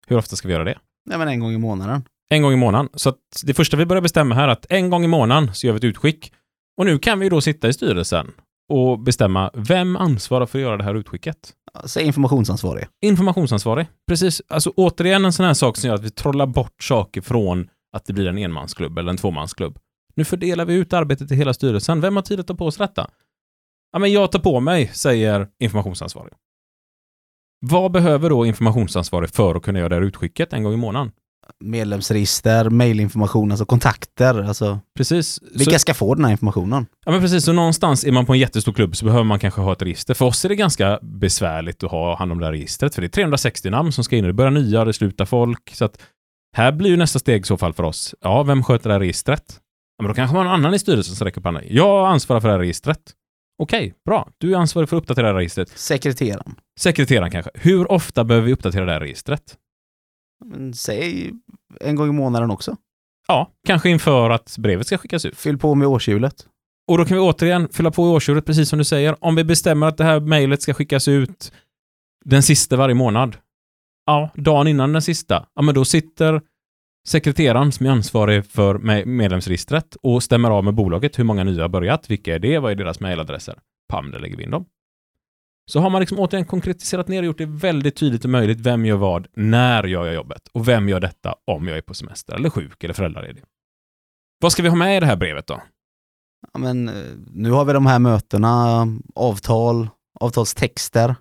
Hur ofta ska vi göra det? Nej men en gång i månaden. En gång i månaden. Så att det första vi börjar bestämma här är att en gång i månaden så gör vi ett utskick. Och nu kan vi då sitta i styrelsen och bestämma vem ansvarar för att göra det här utskicket. Säg informationsansvarig. Informationsansvarig. Precis. Alltså återigen en sån här sak som gör att vi trollar bort saker från att det blir en enmansklubb eller en tvåmansklubb. Nu fördelar vi ut arbetet till hela styrelsen. Vem har tid att ta på sig detta? Ja, men jag tar på mig, säger informationsansvarig. Vad behöver då informationsansvarig för att kunna göra det här utskicket en gång i månaden? Medlemsregister, mailinformation, alltså kontakter. Alltså, Precis. vilka Så, ska få den här informationen? ja, men precis. Så någonstans är man på en jättestor klubb så behöver man kanske ha ett register. För oss är det ganska besvärligt att ha hand om det här registret, för det är 360 namn som ska in. Det börjar nya, det slutar folk. Så att här blir ju nästa steg i så fall för oss. Ja, vem sköter det här registret? Ja, men då kanske man har någon annan i styrelsen som räcker upp handen. Jag ansvarar för det här registret. Okej, bra. Du är ansvarig för att uppdatera det här registret. Sekreteraren. Sekreteraren kanske. Hur ofta behöver vi uppdatera det här registret? Men säg en gång i månaden också. Ja, kanske inför att brevet ska skickas ut. Fyll på med årshjulet. Och då kan vi återigen fylla på i årshjulet, precis som du säger. Om vi bestämmer att det här mejlet ska skickas ut den sista varje månad. Ja, dagen innan den sista. Ja, men då sitter sekreteraren som är ansvarig för me- medlemsregistret och stämmer av med bolaget hur många nya har börjat, vilka är det, vad är deras mejladresser. Pam, där lägger vi in dem. Så har man liksom återigen konkretiserat ner och gjort det väldigt tydligt och möjligt vem gör vad, när gör jag jobbet och vem gör detta om jag är på semester eller sjuk eller föräldraledig. Vad ska vi ha med i det här brevet då? Ja, men, eh, nu har vi de här mötena, avtal, avtalstexter.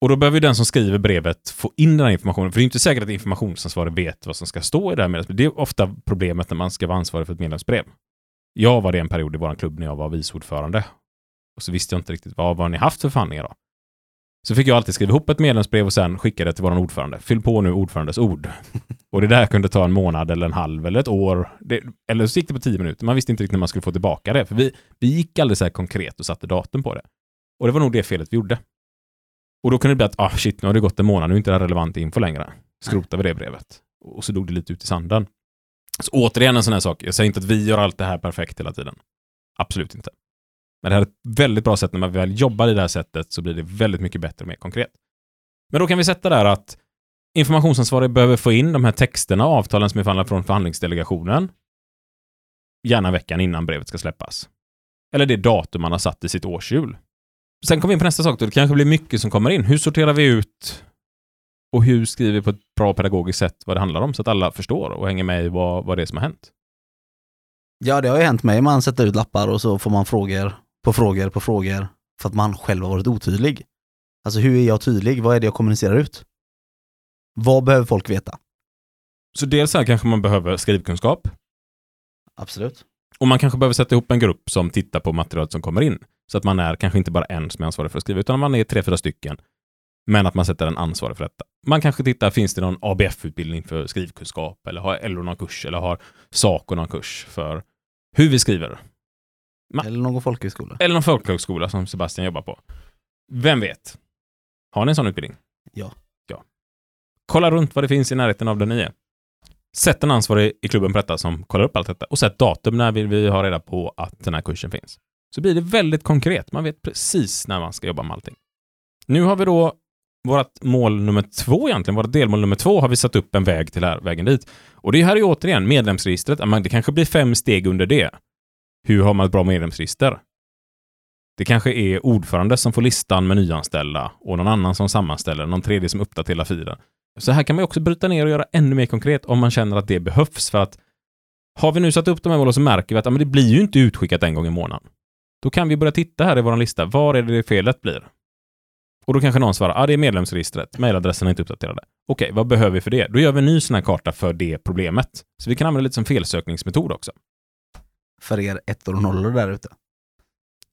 Och då behöver ju den som skriver brevet få in den här informationen, för det är inte säkert att informationsansvarig vet vad som ska stå i det här medlemsbrevet. Det är ofta problemet när man ska vara ansvarig för ett medlemsbrev. Jag var det en period i vår klubb när jag var vice ordförande. Och så visste jag inte riktigt vad, vad har ni haft för förhandlingar då? Så fick jag alltid skriva ihop ett medlemsbrev och sen skicka det till vår ordförande. Fyll på nu ordförandes ord. Och det där kunde ta en månad eller en halv eller ett år. Det, eller så gick det på tio minuter. Man visste inte riktigt när man skulle få tillbaka det. För vi, vi gick aldrig så här konkret och satte datum på det. Och det var nog det felet vi gjorde. Och då kunde det bli att, ah shit, nu har det gått en månad, nu är inte det här relevant info längre. Skrotar vi det brevet. Och så dog det lite ut i sanden. Så återigen en sån här sak, jag säger inte att vi gör allt det här perfekt hela tiden. Absolut inte. Men det här är ett väldigt bra sätt, när man väl jobbar i det här sättet så blir det väldigt mycket bättre och mer konkret. Men då kan vi sätta där att informationsansvarig behöver få in de här texterna och avtalen som är förhandlade från förhandlingsdelegationen. Gärna veckan innan brevet ska släppas. Eller det datum man har satt i sitt årshjul. Sen kommer vi in på nästa sak då. Det kanske blir mycket som kommer in. Hur sorterar vi ut och hur skriver vi på ett bra pedagogiskt sätt vad det handlar om så att alla förstår och hänger med i vad, vad det är som har hänt? Ja, det har ju hänt mig. Man sätter ut lappar och så får man frågor på frågor på frågor för att man själv har varit otydlig. Alltså hur är jag tydlig? Vad är det jag kommunicerar ut? Vad behöver folk veta? Så dels här kanske man behöver skrivkunskap Absolut. och man kanske behöver sätta ihop en grupp som tittar på materialet som kommer in. Så att man är kanske inte bara en som är ansvarig för att skriva, utan man är tre, fyra stycken. Men att man sätter en ansvarig för detta. Man kanske tittar, finns det någon ABF-utbildning för skrivkunskap? Eller har LO någon kurs? Eller har Saco någon kurs för hur vi skriver? Ma- Eller någon folkhögskola. Eller någon folkhögskola som Sebastian jobbar på. Vem vet? Har ni en sån utbildning? Ja. Ja. Kolla runt vad det finns i närheten av där ni är. Sätt en ansvarig i klubben på detta som kollar upp allt detta och sätt datum när vill vi ha reda på att den här kursen finns. Så blir det väldigt konkret. Man vet precis när man ska jobba med allting. Nu har vi då vårt mål nummer två egentligen, vårt delmål nummer två har vi satt upp en väg till här, vägen dit. Och det här är återigen medlemsregistret. Det kanske blir fem steg under det. Hur har man ett bra medlemsregister? Det kanske är ordförande som får listan med nyanställda och någon annan som sammanställer, någon tredje som uppdaterar filen. Så här kan man också bryta ner och göra ännu mer konkret om man känner att det behövs för att har vi nu satt upp de här målen så märker vi att ja, men det blir ju inte utskickat en gång i månaden. Då kan vi börja titta här i vår lista. Var är det felet blir? Och då kanske någon svarar, ja ah, det är medlemsregistret, mejladressen är inte uppdaterade. Okej, vad behöver vi för det? Då gör vi en ny sån här karta för det problemet. Så vi kan använda lite som felsökningsmetod också. För er ettor och nollor där ute.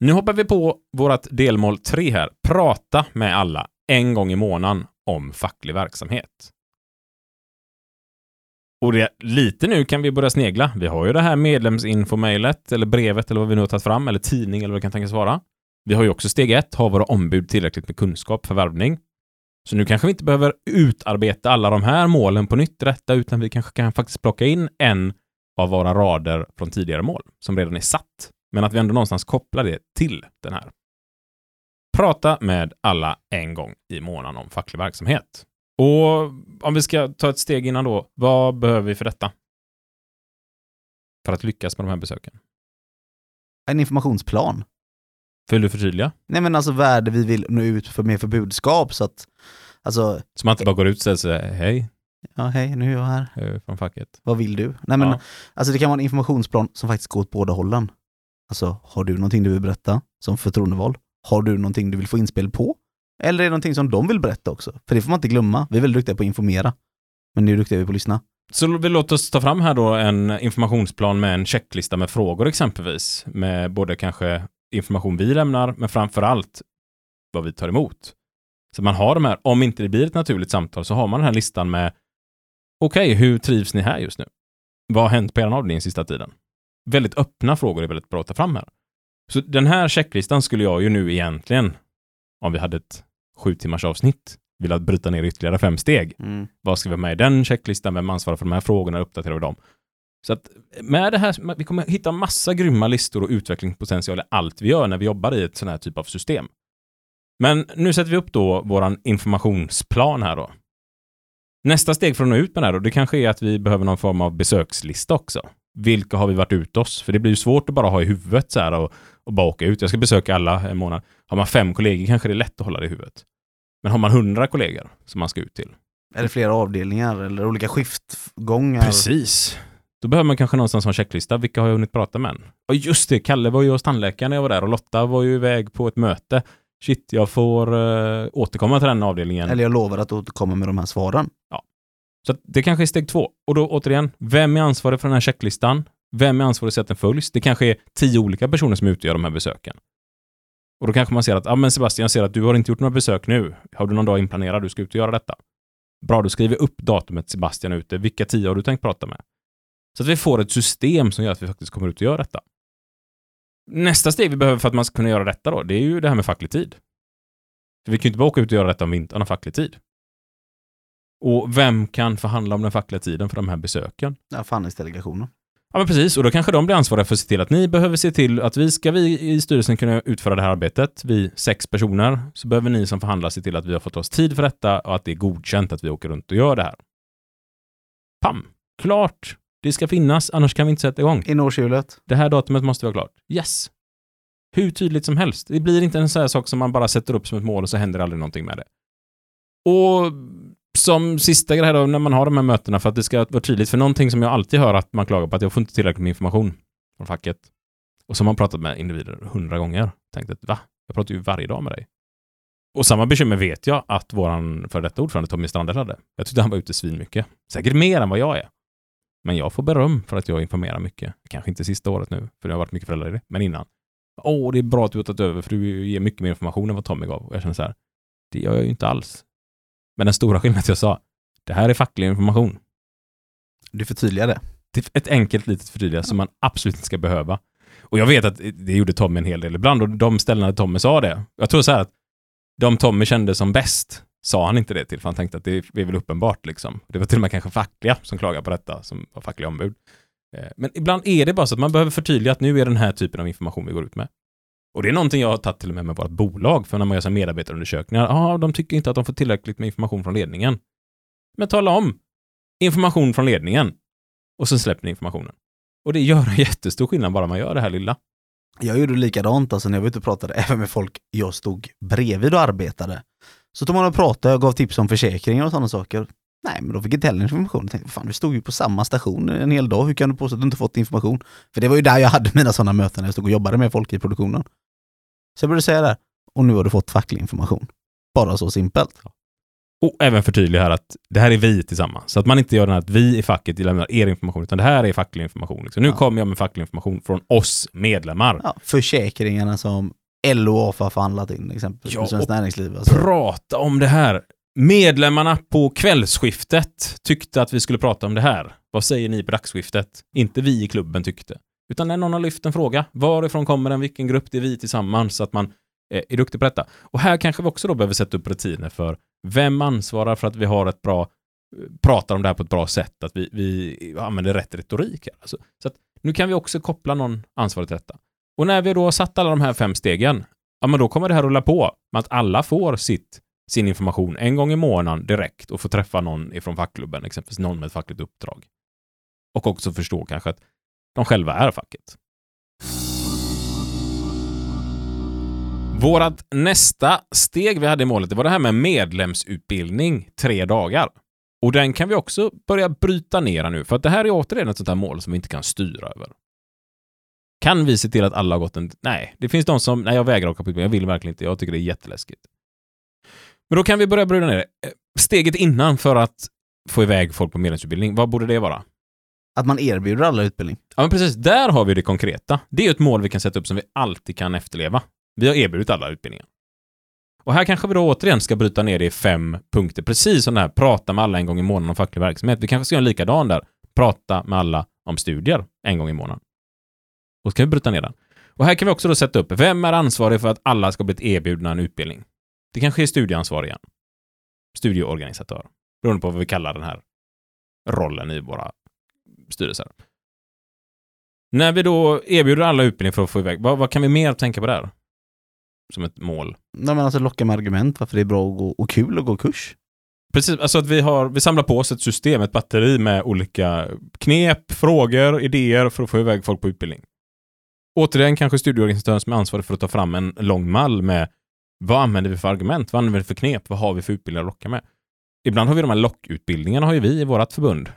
Nu hoppar vi på vårt delmål 3 här. Prata med alla en gång i månaden om facklig verksamhet. Och det, lite nu kan vi börja snegla. Vi har ju det här medlemsinfomejlet eller brevet eller vad vi nu har tagit fram, eller tidning eller vad det kan tänkas vara. Vi har ju också steg ett, har våra ombud tillräckligt med kunskap för värvning? Så nu kanske vi inte behöver utarbeta alla de här målen på nytt rätta, utan vi kanske kan faktiskt plocka in en av våra rader från tidigare mål som redan är satt, men att vi ändå någonstans kopplar det till den här. Prata med alla en gång i månaden om facklig verksamhet. Och om vi ska ta ett steg innan då, vad behöver vi för detta? För att lyckas med de här besöken? En informationsplan. Vill du förtydliga? Nej men alltså vad är det vi vill nå ut för med för budskap så att, alltså, Så man inte bara går ut och säger hej, ja hej nu är jag här, från facket. vad vill du? Nej men Ja. alltså det kan vara en informationsplan som faktiskt går åt båda hållen. Alltså har du någonting du vill berätta som förtroendevald? Har du någonting du vill få inspel på? Eller är det någonting som de vill berätta också? För det får man inte glömma, vi är väldigt duktiga på att informera. Men nu är duktiga vi på att lyssna. Så vi låt oss ta fram här då en informationsplan med en checklista med frågor exempelvis. Med både kanske information vi lämnar, men framför allt vad vi tar emot. Så man har de här, om inte det blir ett naturligt samtal, så har man den här listan med okej, hur trivs ni här just nu? Vad har hänt på er avdelning sista tiden? Väldigt öppna frågor är väldigt bra att ta fram här. Så den här checklistan skulle jag ju nu egentligen, om vi hade ett sju timmars avsnitt, vilja bryta ner ytterligare fem steg. Vad ska vi ha med i den checklistan? Vem ansvarar för de här frågorna? Uppdaterar vi dem? Så att med det här, vi kommer hitta massa grymma listor och utvecklingspotential i allt vi gör när vi jobbar i ett sån här typ av system. Men nu sätter vi upp då våran informationsplan här då. Nästa steg för att nå ut med det här då, det kanske är att vi behöver någon form av besökslista också. Vilka har vi varit ut oss? För det blir ju svårt att bara ha i huvudet så här och, och bara åka ut. Jag ska besöka alla en månad. Har man fem kollegor kanske det är lätt att hålla det i huvudet. Men har man hundra kollegor som man ska ut till, Eller flera avdelningar eller olika skiftgångar. Precis. Då behöver man kanske någonstans ha en checklista. Vilka har jag hunnit prata med än? Och just det, Kalle var ju hos tandläkaren när jag var där och Lotta var ju iväg på ett möte. Shit, jag får uh, återkomma till den avdelningen. Eller jag lovar att återkomma med de här svaren. Så att det kanske är steg två. Och då återigen, vem är ansvarig för den här checklistan? Vem är ansvarig för att den följs? Det kanske är tio olika personer som utgör de här besöken. Och då kanske man ser att, ja men Sebastian, jag ser att du har inte gjort några besök nu. Har du någon dag inplanerad? Du ska ut och göra detta. Bra, då skriver upp datumet Sebastian är ute. Vilka tio har du tänkt prata med? Så att vi får ett system som gör att vi faktiskt kommer ut och gör detta. Nästa steg vi behöver för att man ska kunna göra detta då, det är ju det här med facklig tid. För vi kan ju inte bara åka ut och göra detta om vi inte har någon facklig tid. Och vem kan förhandla om den fackliga tiden för de här besöken? Ja, förhandlingsdelegationen. Ja, men precis. Och då kanske de blir ansvariga för att se till att ni behöver se till att vi ska vi i styrelsen kunna utföra det här arbetet, vi sex personer, så behöver ni som förhandlar se till att vi har fått oss tid för detta och att det är godkänt att vi åker runt och gör det här. Pam! Klart! Det ska finnas, annars kan vi inte sätta igång. In årshjulet. Det här datumet måste vara klart. Yes! Hur tydligt som helst. Det blir inte en sån här sak som man bara sätter upp som ett mål och så händer aldrig någonting med det. Och som sista grej då, när man har de här mötena, för att det ska vara tydligt, för någonting som jag alltid hör att man klagar på, att jag får inte tillräckligt med information från facket. Och så har man pratat med individer hundra gånger. Tänkt att va? Jag pratar ju varje dag med dig. Och samma bekymmer vet jag att våran före detta ordförande Tommy Strandell hade. Jag tyckte han var ute svinmycket. Säkert mer än vad jag är. Men jag får beröm för att jag informerar mycket. Kanske inte sista året nu, för det har varit mycket föräldraledigt, men innan. Åh, det är bra att du har tagit över, för du ger mycket mer information än vad Tommy gav. Och jag känner så här, det gör jag ju inte alls. Men den stora skillnaden är att jag sa, det här är facklig information. Du är ett enkelt litet förtydligande som man absolut inte ska behöva. Och jag vet att det gjorde Tommy en hel del ibland och de ställena Tommy sa det. Jag tror så här att de Tommy kände som bäst sa han inte det till, för han tänkte att det är väl uppenbart liksom. Det var till och med kanske fackliga som klagade på detta, som var fackliga ombud. Eh, Men ibland är det bara så att man behöver förtydliga att nu är den här typen av information vi går ut med. Och det är någonting jag har tagit till och med med vårt bolag, för när man gör så här medarbetarundersökningar, ja, ah, de tycker inte att de får tillräckligt med information från ledningen. Men tala om, information från ledningen. Och så släpper ni informationen. Och det gör en jättestor skillnad bara man gör det här lilla. Jag gjorde likadant alltså när jag var ute och pratade även med folk jag stod bredvid och arbetade. Så tog man och pratade, och gav tips om försäkringar och sådana saker. Nej, men de fick inte heller information. Jag tänkte, fan du stod ju på samma station en hel dag, hur kan du påstå att du inte fått information? För det var ju där jag hade mina sådana möten när jag stod och jobbade med folk i produktionen. Så jag började säga där, och nu har du fått facklig information. Bara så simpelt. Och även förtydliga här att det här är vi tillsammans. Så att man inte gör den här att vi i facket lämnar er information, utan det här är facklig information. Liksom. Nu Ja. kommer jag med facklig information från oss medlemmar. Ja, försäkringarna som LO och AFA förhandlat in exempelvis Ja, Svenskt Näringsliv. Alltså. Prata om det här. Medlemmarna på kvällsskiftet tyckte att vi skulle prata om det här. Vad säger ni på dagsskiftet? Inte vi i klubben tyckte. Utan när någon har lyft en fråga, varifrån kommer den, vilken grupp, det är vi tillsammans, så att man eh, är duktig på detta. Och här kanske vi också då behöver sätta upp rutiner för vem ansvarar för att vi har ett bra, eh, pratar om det här på ett bra sätt, att vi, vi använder rätt retorik. Här. Alltså, så att nu kan vi också koppla någon ansvar till detta. Och när vi då har satt alla de här fem stegen, ja men då kommer det här rulla på med att alla får sitt, sin information en gång i månaden direkt och få träffa någon ifrån fackklubben, exempelvis någon med ett fackligt uppdrag. Och också förstå kanske att de själva är facket. Vårat nästa steg vi hade i målet, det var det här med medlemsutbildning tre dagar. Och den kan vi också börja bryta ner nu, för att det här är återigen ett sånt här mål som vi inte kan styra över. Kan vi se till att alla har gått en... Nej, det finns de som... Nej, jag vägrar åka på utbildning. Jag vill verkligen inte. Jag tycker det är jätteläskigt. Men då kan vi börja bryta ner det. Eh, Steget innan för att få iväg folk på medlemsutbildning, vad borde det vara? Att man erbjuder alla utbildning. Ja, men precis. Där har vi det konkreta. Det är ett mål vi kan sätta upp som vi alltid kan efterleva. Vi har erbjudit alla utbildningar. Och här kanske vi då återigen ska bryta ner det i fem punkter, precis som det här prata med alla en gång i månaden om facklig verksamhet. Vi kanske ska göra en likadan där. Prata med alla om studier en gång i månaden. Och så kan vi bryta ner den. Och här kan vi också då sätta upp, vem är ansvarig för att alla ska bli erbjudna en utbildning? Det kanske är studieansvarig igen. Studieorganisatör. Beroende på vad vi kallar den här rollen i våra styrelser. När vi då erbjuder alla utbildning för att få iväg, vad, vad kan vi mer tänka på där? Som ett mål. Nej, men alltså locka med argument varför det är bra att gå, och kul att gå kurs. Precis, alltså att vi, har, vi samlar på oss ett system, ett batteri med olika knep, frågor, idéer för att få iväg folk på utbildning. Återigen kanske studieorganisatören som är ansvarig för att ta fram en lång mall med vad använder vi för argument, vad använder vi för knep, vad har vi för utbildningar att locka med. Ibland har vi de här lockutbildningarna har ju vi i vårt förbund.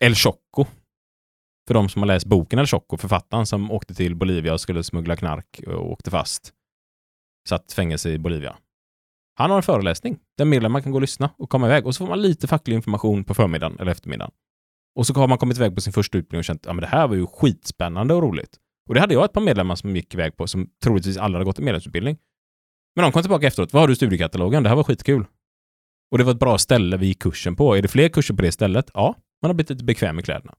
El Choco. För de som har läst boken El Choco, författaren som åkte till Bolivia och skulle smuggla knark och åkte fast. Satt fängelse i Bolivia. Han har en föreläsning där medlemmar kan gå och lyssna och komma iväg och så får man lite facklig information på förmiddagen eller eftermiddagen. Och så har man kommit iväg på sin första utbildning och känt att ja, men det här var ju skitspännande och roligt. Och det hade jag ett par medlemmar som gick iväg på som troligtvis alla hade gått en medlemsutbildning. Men de kom tillbaka efteråt. Vad har du i studiekatalogen? Det här var skitkul. Och det var ett bra ställe vi gick kursen på. Är det fler kurser på det stället? Ja, man har blivit lite bekväm i kläderna.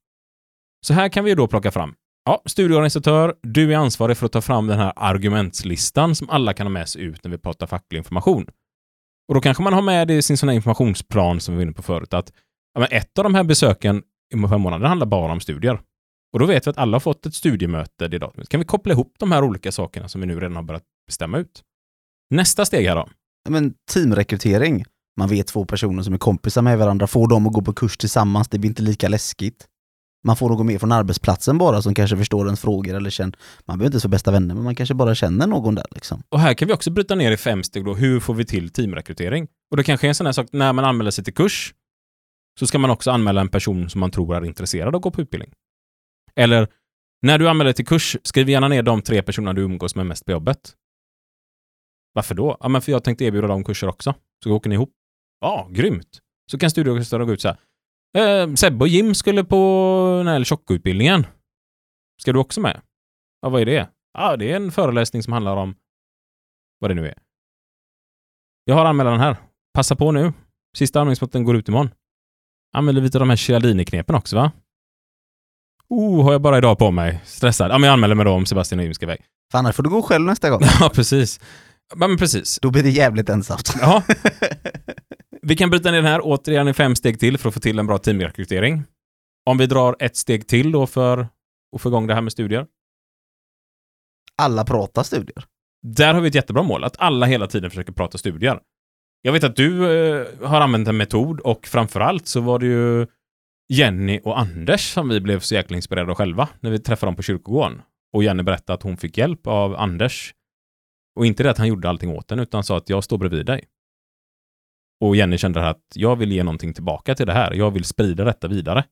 Så här kan vi ju då plocka fram. Ja, studieorganisatör, du är ansvarig för att ta fram den här argumentslistan som alla kan ha med sig ut när vi pratar facklig information. Och då kanske man har med det i sin sån här informationsplan som vi var inne på förut, att ja, men ett av de här besöken i fem månader handlar bara om studier. Och då vet vi att alla har fått ett studiemöte det datumet. Kan vi koppla ihop de här olika sakerna som vi nu redan har börjat bestämma ut? Nästa steg här då. Men teamrekrytering. Man vet två personer som är kompisar med varandra, får dem att gå på kurs tillsammans, det blir inte lika läskigt. Man får någon med från arbetsplatsen bara som kanske förstår ens frågor eller känner, man behöver inte ens vara bästa vänner, men man kanske bara känner någon där liksom. Och här kan vi också bryta ner i fem steg då. Hur får vi till teamrekrytering? Och det kanske är en sån här sak, när man anmäler sig till kurs så ska man också anmäla en person som man tror är intresserad av att gå på utbildning. Eller, när du anmäler dig till kurs, skriv gärna ner de tre personerna du umgås med mest på jobbet. Varför då? Ja, men för jag tänkte erbjuda dem kurser också. Så åker ni ihop. Ja, grymt. Så kan studieorganisatören gå ut så här. Eh, Sebbe och Jim skulle på den här tjockutbildningen. Ska du också med? Ja, vad är det? Ja, det är en föreläsning som handlar om vad det nu är. Jag har anmälan här. Passa på nu. Sista anmälningsmåtten går ut imorgon. Använder lite av de här Cialdini-knepen också, va? Oh, har jag bara idag på mig. Stressad. Ja, men jag anmäler mig då om Sebastian och Jim ska iväg. För annars får du gå själv nästa gång. Ja, precis. Ja, men precis. Då blir det jävligt ensamt. Ja. Vi kan bryta ner den här återigen i fem steg till för att få till en bra teamrekrytering. Om vi drar ett steg till då för att få igång det här med studier. Alla pratar studier. Där har vi ett jättebra mål, att alla hela tiden försöker prata studier. Jag vet att du eh, har använt en metod och framförallt så var det ju Jenny och Anders som vi blev så jäkla inspirerade av själva när vi träffade dem på kyrkogården. Och Jenny berättade att hon fick hjälp av Anders. Och inte det att han gjorde allting åt den, utan sa att jag står bredvid dig. Och Jenny kände att jag vill ge någonting tillbaka till det här. Jag vill sprida detta vidare.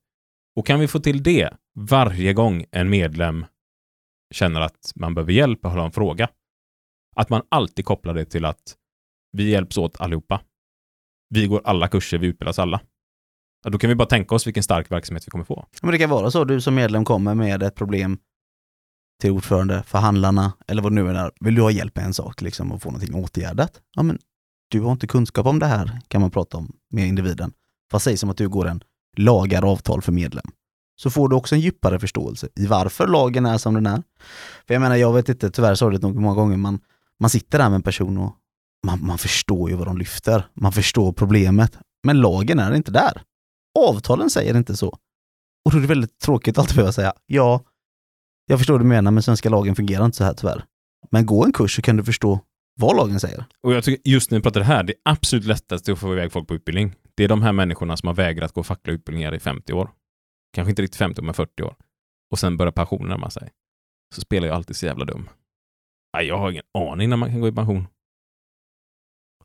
Och kan vi få till det varje gång en medlem känner att man behöver hjälp och har en fråga. Att man alltid kopplar det till att vi hjälps åt allihopa. Vi går alla kurser, vi utbildas alla. Ja, då kan vi bara tänka oss vilken stark verksamhet vi kommer få. Men det kan vara så, du som medlem kommer med ett problem till ordförande, förhandlarna eller vad det nu är. Vill du ha hjälp med en sak liksom och få någonting åtgärdat? Ja, men du har inte kunskap om det här, kan man prata om med individen. Fast säg som att du går en lagar avtal för medlem. Så får du också en djupare förståelse i varför lagen är som den är. För jag menar, jag vet inte, tyvärr sorgligt nog många gånger, man, man sitter där med en person och man, man förstår ju vad de lyfter. Man förstår problemet. Men lagen är inte där. Avtalen säger inte så. Och då är det väldigt tråkigt att alltid behöva säga, ja, jag förstår vad du menar, men svenska lagen fungerar inte så här tyvärr. Men gå en kurs så kan du förstå vad lagen säger. Och jag tycker just när vi pratar det här, det absolut lättaste att få iväg folk på utbildning, det är de här människorna som har vägrat gå fackliga utbildningar i 50 år. Kanske inte riktigt 50, år, men 40 år. Och sen börjar pensionen närma sig. Så spelar jag alltid så jävla dum. Nej, jag har ingen aning när man kan gå i pension.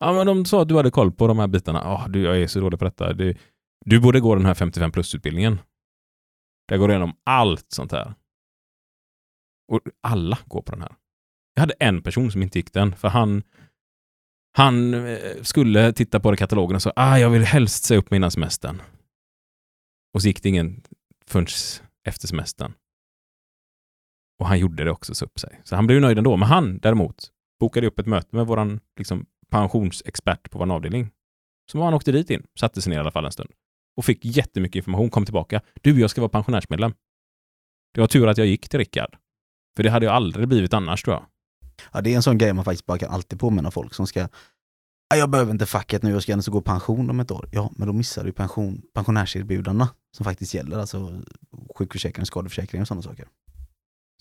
Ja, men de sa att du hade koll på de här bitarna. Oh, du, jag är så dålig på detta. Du, du borde gå den här 55 plus-utbildningen. Där går du igenom allt sånt här. Och alla går på den här. Jag hade en person som inte gick den, för han, han eh, skulle titta på det katalogen och sa ah, jag vill helst säga upp mig innan semestern. Och så gick det ingen förrän efter semestern. Och han gjorde det också, så upp sig. Så han blev ju nöjd ändå. Men han däremot bokade upp ett möte med våran liksom, pensionsexpert på vår avdelning. Så han åkte dit in, satte sig ner i alla fall en stund och fick jättemycket information, kom tillbaka. Du, jag ska vara pensionärsmedlem. Det var tur att jag gick till Rickard. För det hade jag aldrig blivit annars tror jag. Ja, det är en sån grej man faktiskt bara kan alltid påminna folk som ska "Ja, jag behöver inte facket nu, jag ska ändå gå i pension om ett år. Ja, men då missar du pension, pensionärserbjudandena som faktiskt gäller, alltså sjukförsäkring, skadeförsäkring och sådana saker.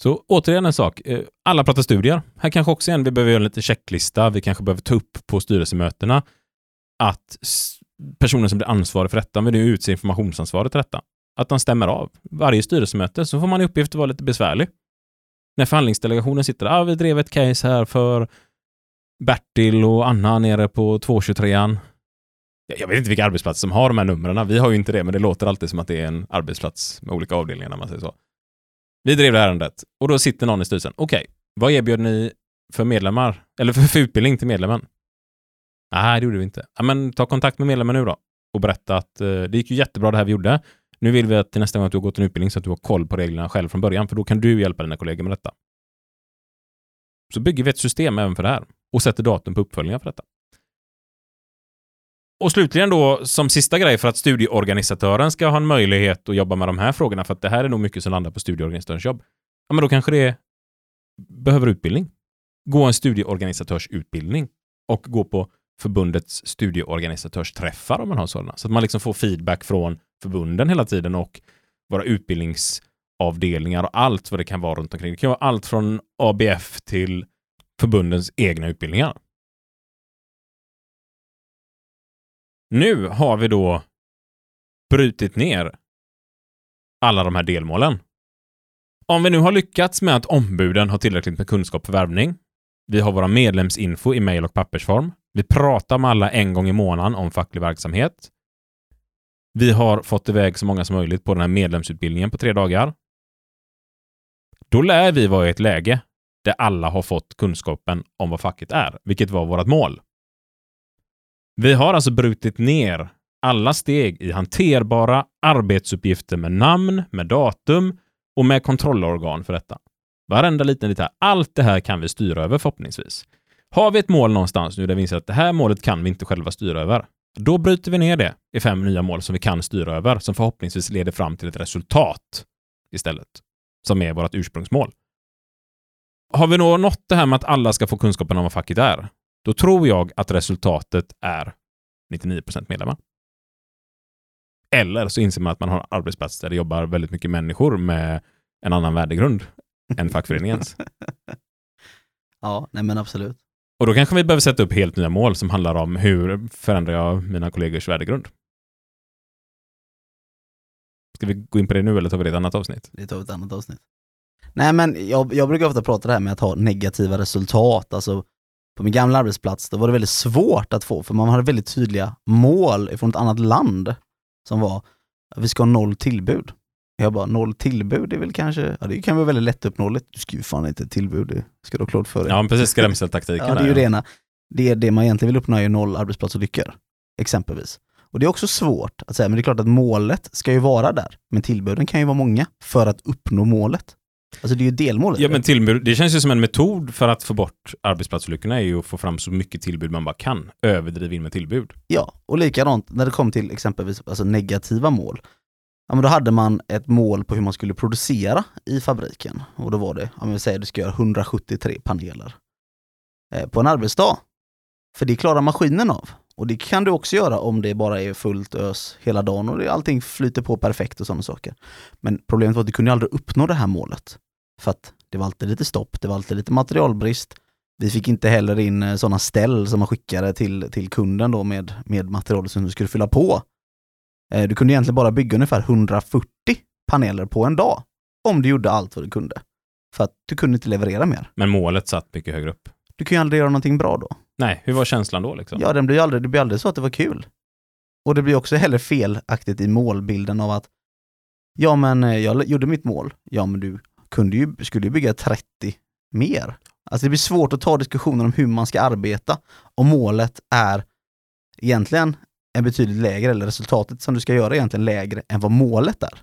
Så återigen en sak. Eh, Alla pratar studier. Här kanske också igen vi behöver göra en lite checklista. Vi kanske behöver ta upp på styrelsemötena att personen som blir ansvarig för detta, men det utser informationsansvaret till detta, att de stämmer av. Varje styrelsemöte så får man i uppgift att vara lite besvärlig. När förhandlingsdelegationen sitter där, ah, vi drev ett case här för Bertil och Anna nere på 223an. Jag- vet inte vilka arbetsplatser som har de här numren. Vi har ju inte det, men det låter alltid som att det är en arbetsplats med olika avdelningar när man säger så. Vi drev det här ärendet och då sitter någon i styrelsen. Okej, vad erbjöd ni för medlemmar? Eller för, för utbildning till medlemmen? Nej, det gjorde vi inte. Ja, men ta kontakt med medlemmen nu då och berätta att eh, det gick ju jättebra det här vi gjorde. Nu vill vi att till nästa gång att du har gått en utbildning så att du har koll på reglerna själv från början, för då kan du hjälpa dina kollegor med detta. Så bygger vi ett system även för det här och sätter datum på uppföljningar för detta. Och slutligen då, som sista grej för att studieorganisatören ska ha en möjlighet att jobba med de här frågorna, för att det här är nog mycket som landar på studieorganisatörens jobb. Ja, men då kanske det behöver utbildning. Gå en studieorganisatörsutbildning och gå på förbundets studieorganisatörsträffar om man har sådana. Så att man liksom får feedback från förbunden hela tiden och våra utbildningsavdelningar och allt vad det kan vara runt omkring. Det kan vara allt från ABF till förbundens egna utbildningar. Nu har vi då brutit ner alla de här delmålen. Om vi nu har lyckats med att ombuden har tillräckligt med kunskap för värvning, vi har våra medlemsinfo i mejl och pappersform, vi pratar med alla en gång i månaden om facklig verksamhet, vi har fått iväg så många som möjligt på den här medlemsutbildningen på tre dagar. Då lär vi vara i ett läge där alla har fått kunskapen om vad facket är, vilket var vårt mål. Vi har alltså brutit ner alla steg i hanterbara arbetsuppgifter med namn, med datum och med kontrollorgan för detta. Varenda liten detalj. Allt det här kan vi styra över förhoppningsvis. Har vi ett mål någonstans nu där vi inser att det här målet kan vi inte själva styra över, då bryter vi ner det i fem nya mål som vi kan styra över, som förhoppningsvis leder fram till ett resultat istället, som är vårt ursprungsmål. Har vi då nått det här med att alla ska få kunskapen om vad facket är, då tror jag att resultatet är 99% medlemmar. Eller så inser man att man har en arbetsplats där det jobbar väldigt mycket människor med en annan värdegrund än fackföreningens. Ja, nej men absolut. Och då kanske vi behöver sätta upp helt nya mål som handlar om hur förändrar jag mina kollegors värdegrund? Ska vi gå in på det nu eller tar vi det i ett annat avsnitt? Vi tar ett annat avsnitt. Nej men jag, jag brukar ofta prata det här med att ha negativa resultat, alltså på min gamla arbetsplats, då var det väldigt svårt att få, för man hade väldigt tydliga mål från ett annat land som var att vi ska ha noll tillbud. Jag bara, noll tillbud, det är väl kanske, ja det kan vara väldigt lättuppnåeligt. Du ska ju fan inte tillbud, det ska du ha klart för dig. Ja, precis. Skrämseltaktiken. Ja, det är ju det ena. Det är det man egentligen vill uppnå är ju noll arbetsplatsolyckor, exempelvis. Och det är också svårt att säga, men det är klart att målet ska ju vara där. Men tillbuden kan ju vara många för att uppnå målet. Alltså det är ju delmålet. Ja, men tillbud, det känns ju som en metod för att få bort arbetsplatsolyckorna är ju att få fram så mycket tillbud man bara kan. Överdriv in med tillbud. Ja, och likadant när det kom till exempelvis alltså negativa mål. Ja, men då hade man ett mål på hur man skulle producera i fabriken. Och då var det, om vi säger att du ska göra 173 paneler eh, på en arbetsdag. För det klarar maskinen av. Och det kan du också göra om det bara är fullt ös hela dagen och det, allting flyter på perfekt och sådana saker. Men problemet var att du kunde aldrig uppnå det här målet. För att det var alltid lite stopp, det var alltid lite materialbrist. Vi fick inte heller in eh, sådana ställ som man skickade till, till kunden då med, med material som du skulle fylla på. Eh, Du kunde egentligen bara bygga ungefär 140 paneler på en dag. Om du gjorde allt vad du kunde. För att du kunde inte leverera mer. Men målet satt mycket högre upp. Du kan ju aldrig göra någonting bra då. Nej, hur var känslan då liksom? Ja, den blir aldrig, det blir aldrig så att det var kul. Och det blir också heller felaktigt i målbilden av att ja, men eh, jag gjorde mitt mål. Ja, men du kunde ju, skulle ju bygga 30 mer. Alltså det blir svårt att ta diskussioner om hur man ska arbeta om målet är egentligen är betydligt lägre, eller resultatet som du ska göra är egentligen lägre än vad målet är.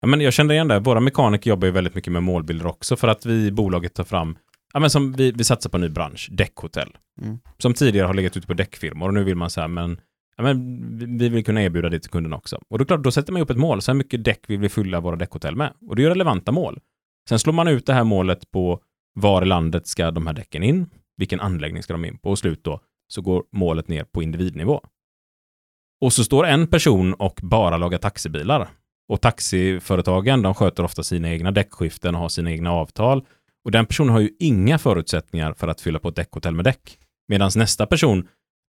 Ja, men jag kände igen det. Våra mekaniker jobbar ju väldigt mycket med målbilder också för att vi i bolaget tar fram Ja, men som vi, vi satsar på en ny bransch, däckhotell. Mm. Som tidigare har legat ute på däckfirmor och nu vill man säga, men, ja, men vi- vi vill kunna erbjuda det till kunderna också. Och då, klart, då sätter man upp ett mål, så här mycket däck vill vi fylla våra däckhotell med. Och det är relevanta mål. Sen slår man ut det här målet på var i landet ska de här däcken in, vilken anläggning ska de in på och slut då så går målet ner på individnivå. Och så står en person och bara lagar taxibilar. Och taxiföretagen, de sköter ofta sina egna däckskiften och har sina egna avtal. Och den personen har ju inga förutsättningar för att fylla på ett däckhotell med däck. Medan nästa person,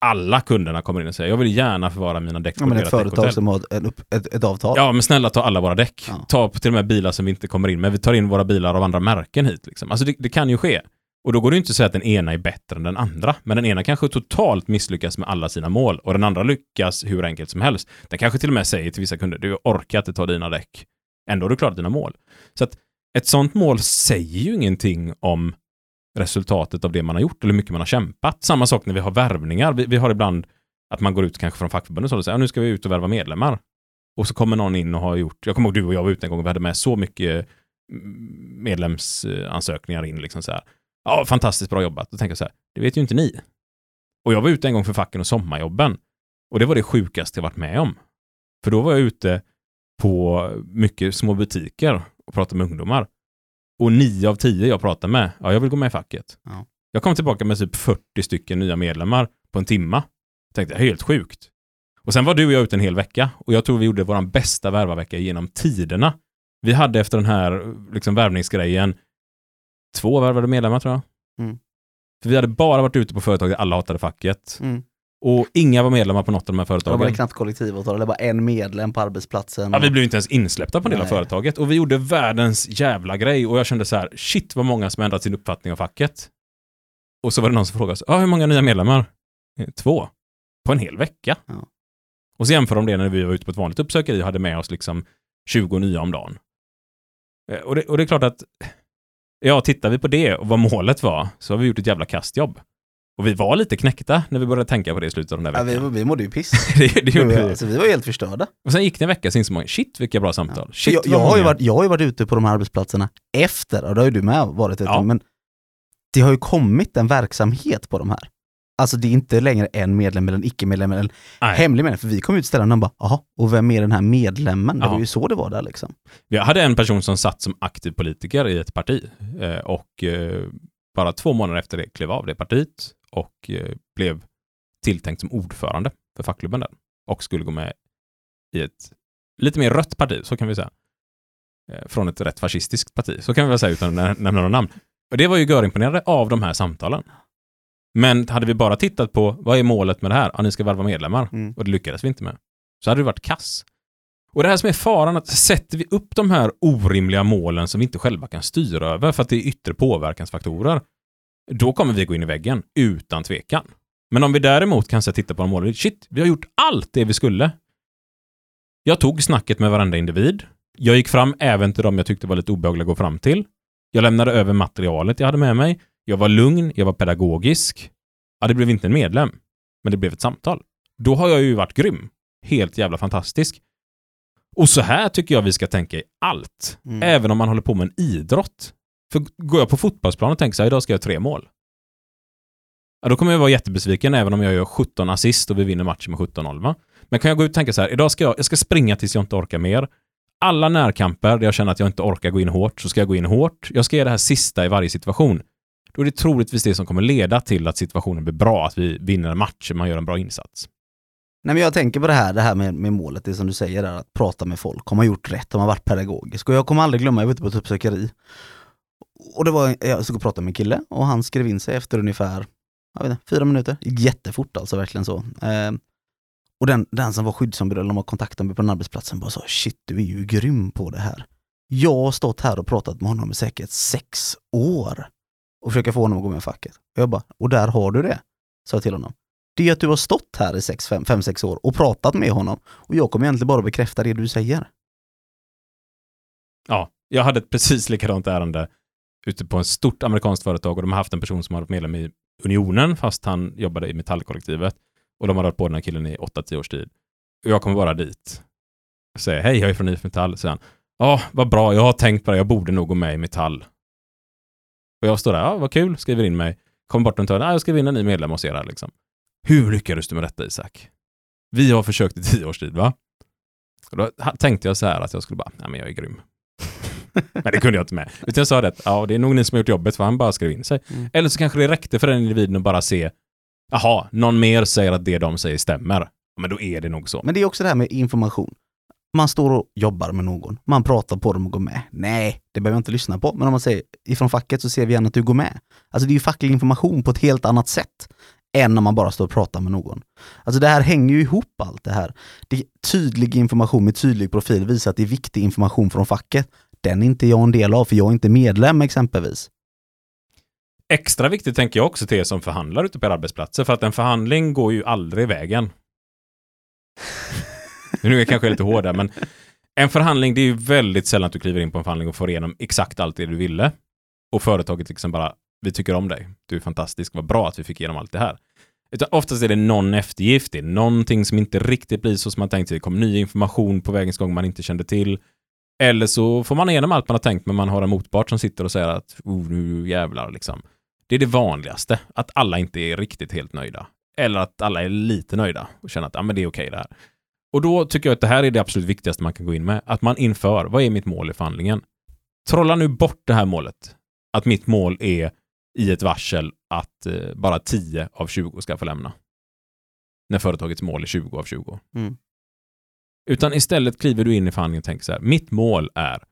alla kunderna kommer in och säger jag vill gärna förvara mina däck Ja, på men ert ett företag däckhotell. som har ett, ett, ett avtal. Ja, men snälla ta alla våra däck. Ja. Ta till och med bilar som vi inte kommer in med. Vi tar in våra bilar av andra märken hit. Liksom. Alltså det, det kan ju ske. Och då går det ju inte att säga att den ena är bättre än den andra. Men den ena kanske totalt misslyckas med alla sina mål och den andra lyckas hur enkelt som helst. Den kanske till och med säger till vissa kunder, du orkar inte ta dina däck. Ändå har du klarat dina mål. Så att ett sånt mål säger ju ingenting om resultatet av det man har gjort eller hur mycket man har kämpat. Samma sak när vi har värvningar. Vi, vi har ibland att man går ut kanske från fackförbundet och säger, ja, nu ska vi ut och värva medlemmar. Och så kommer någon in och har gjort, jag kommer ihåg du och jag var ute en gång och vi hade med så mycket mm, medlemsansökningar in liksom så här. Ja, fantastiskt bra jobbat. Då tänker jag så här, det vet ju inte ni. Och jag var ute en gång för facken och sommarjobben. Och det var det sjukaste jag varit med om. För då var jag ute på mycket små butiker och pratade med ungdomar. Och nio av tio jag pratade med, ja, jag vill gå med i facket. Ja. Jag kom tillbaka med typ 40 stycken nya medlemmar på en timma. Tänkte, helt sjukt. Och sen var du och jag ute en hel vecka och jag tror vi gjorde vår bästa värvarvecka genom tiderna. Vi hade efter den här liksom, värvningsgrejen två värvade medlemmar tror jag. Mm. För vi hade bara varit ute på företag där alla hatade facket. Mm. Och inga var medlemmar på något av de här Det var företagen. knappt kollektivavtal, eller bara en medlem på arbetsplatsen. Ja, vi blev inte ens insläppta på en del av företaget och vi gjorde världens jävla grej och jag kände så här, shit vad många som ändrat sin uppfattning av facket. Och så var det någon som frågade, så, ah, hur många nya medlemmar? "Eh, Två. På en hel vecka. Ja. Och så jämför de det när vi var ute på ett vanligt uppsökeri och hade med oss liksom 20 nya om dagen. Eh, Och det, och det är klart att, ja, tittar vi på det och vad målet var, så har vi gjort ett jävla kastjobb. Och vi var lite knäckta när vi började tänka på det i slutet av den där ja, veckan. vi, vi mådde ju piss. det, det gjorde vi. alltså, vi var helt förstörda. Och sen gick det en vecka, så insåg man, shit vilka bra samtal. Shit, jag, jag, har ju varit, jag har ju varit ute på de här arbetsplatserna efter, och det har ju du med varit ute, Ja. men det har ju kommit en verksamhet på de här. Alltså det är inte längre en medlem eller en icke-medlem eller en Nej. hemlig medlem, för vi kom ut till ställen och bara, jaha, och vem är den här medlemmen? Det Ja. var ju så det var där liksom. Jag hade en person som satt som aktiv politiker i ett parti eh, och eh, bara två månader efter det klev av det partiet och eh, blev tilltänkt som ordförande för fackklubben där och skulle gå med i ett lite mer rött parti, så kan vi säga. Från ett rätt fascistiskt parti, så kan vi väl säga utan att nä- nämna några namn. Och det var ju görimponerande av de här samtalen. Men hade vi bara tittat på vad är målet med det här? Ja, ni ska värva medlemmar. Mm. Och det lyckades vi inte med. Så hade det varit kass. Och det här som är faran, att sätter vi upp de här orimliga målen som vi inte själva kan styra över för att det är yttre påverkansfaktorer, då kommer vi gå in i väggen utan tvekan. Men om vi däremot kan så titta på en mål, shit, vi har gjort allt det vi skulle. Jag tog snacket med varenda individ. Jag gick fram även till dem jag tyckte var lite obehagliga att gå fram till. Jag lämnade över materialet jag hade med mig. Jag var lugn, jag var pedagogisk. Ja, det blev inte en medlem, men det blev ett samtal. Då har jag ju varit grym. Helt jävla fantastisk. Och så här tycker jag vi ska tänka i allt. Mm. Även om man håller på med en idrott. För går jag på fotbollsplan och tänker så här, idag ska jag göra tre mål. Ja, då kommer jag vara jättebesviken även om jag gör 17 assist och vi vinner matchen med 17-0. Va? Men kan jag gå ut och tänka så här, idag ska jag, jag ska springa tills jag inte orkar mer. Alla närkamper där jag känner att jag inte orkar gå in hårt, så ska jag gå in hårt. Jag ska göra det här sista i varje situation. Då är det troligtvis det som kommer leda till att situationen blir bra, att vi vinner en match, man gör en bra insats. Nej men jag tänker på det här, det här med, med målet, det som du säger där, att prata med folk. Har man gjort rätt? Har man varit pedagogisk? Och jag kommer aldrig glömma, jag var ute på ett uppsökeri. Och det var, jag skulle och pratade med en kille och han skrev in sig efter ungefär, jag vet inte, fyra minuter. Jättefort alltså, verkligen så. Eh, och den, den som var skyddsombud eller de var kontaktade mig på den arbetsplatsen bara sa shit du är ju grym på det här. Jag har stått här och pratat med honom i säkert sex år och försöka få honom att gå med i facket. Och jag bara, och där har du det, sa jag till honom. Det är att du har stått här i 5-6 år och pratat med honom och jag kommer egentligen bara bekräfta det du säger. Ja, jag hade ett precis likadant ärende ute på ett stort amerikanskt företag och de har haft en person som har varit medlem i Unionen fast han jobbade i metallkollektivet och de har varit på den här killen i 8-10 års tid. Och jag kommer bara dit och säger hej, jag är från IF Metall. Säger han, ja, vad bra, jag har tänkt på det, jag borde nog gå med i Metall. Och jag står där, ja, vad kul, skriver in mig. Kommer bort tar, ja, jag skriver in en ny medlem hos er här liksom. Hur lyckades du med detta Isak? Vi har försökt i tio års tid, va? Och då tänkte jag så här att jag skulle bara, nej men jag är grym. men det kunde jag inte med. Utan jag sa det, ja det är nog ni som har gjort jobbet för han bara skrev in sig. Mm. Eller så kanske det räckte för den individen att bara se, jaha, någon mer säger att det de säger stämmer. Men då är det nog så. Men det är också det här med information. Man står och jobbar med någon, man pratar på dem och går med. Nej, det behöver jag inte lyssna på. Men om man säger ifrån facket så ser vi gärna att du går med. Alltså det är ju facklig information på ett helt annat sätt än när man bara står och pratar med någon. Alltså det här hänger ju ihop allt det här. Det är tydlig information med tydlig profil visar att det är viktig information från facket. Den är inte jag en del av för jag är inte medlem exempelvis. Extra viktigt tänker jag också till er som förhandlar ute på era arbetsplatser, för att en förhandling går ju aldrig vägen. nu är jag kanske lite hård där, men en förhandling, det är ju väldigt sällan att du kliver in på en förhandling och får igenom exakt allt det du ville. Och företaget liksom bara, vi tycker om dig, du är fantastisk, vad bra att vi fick igenom allt det här. Utan oftast är det någon eftergift, det är någonting som inte riktigt blir så som man tänkt sig, det kom ny information på vägens gång man inte kände till. Eller så får man igenom allt man har tänkt, men man har en motpart som sitter och säger att oh, nu jävlar liksom. Det är det vanligaste, att alla inte är riktigt helt nöjda. Eller att alla är lite nöjda och känner att ja, men det är okej det här. Och då tycker jag att det här är det absolut viktigaste man kan gå in med. Att man inför, vad är mitt mål i förhandlingen? Trolla nu bort det här målet. Att mitt mål är i ett varsel att eh, bara 10 av 20 ska få lämna. När företagets mål är 20 av 20. Mm. Utan istället kliver du in i förhandlingen och tänker så här, mitt mål är,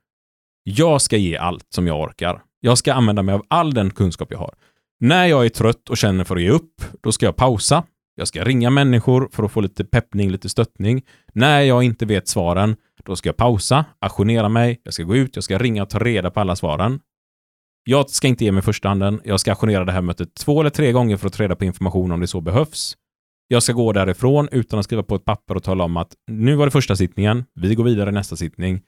jag ska ge allt som jag orkar. Jag ska använda mig av all den kunskap jag har. När jag är trött och känner för att ge upp, då ska jag pausa. Jag ska ringa människor för att få lite peppning, lite stöttning. När jag inte vet svaren, då ska jag pausa, ajournera mig, jag ska gå ut, jag ska ringa och ta reda på alla svaren. Jag ska inte ge mig första handen. Jag ska ajournera det här mötet två eller tre gånger för att ta reda på information om det så behövs. Jag ska gå därifrån utan att skriva på ett papper och tala om att nu var det första sittningen, vi går vidare i nästa sittning.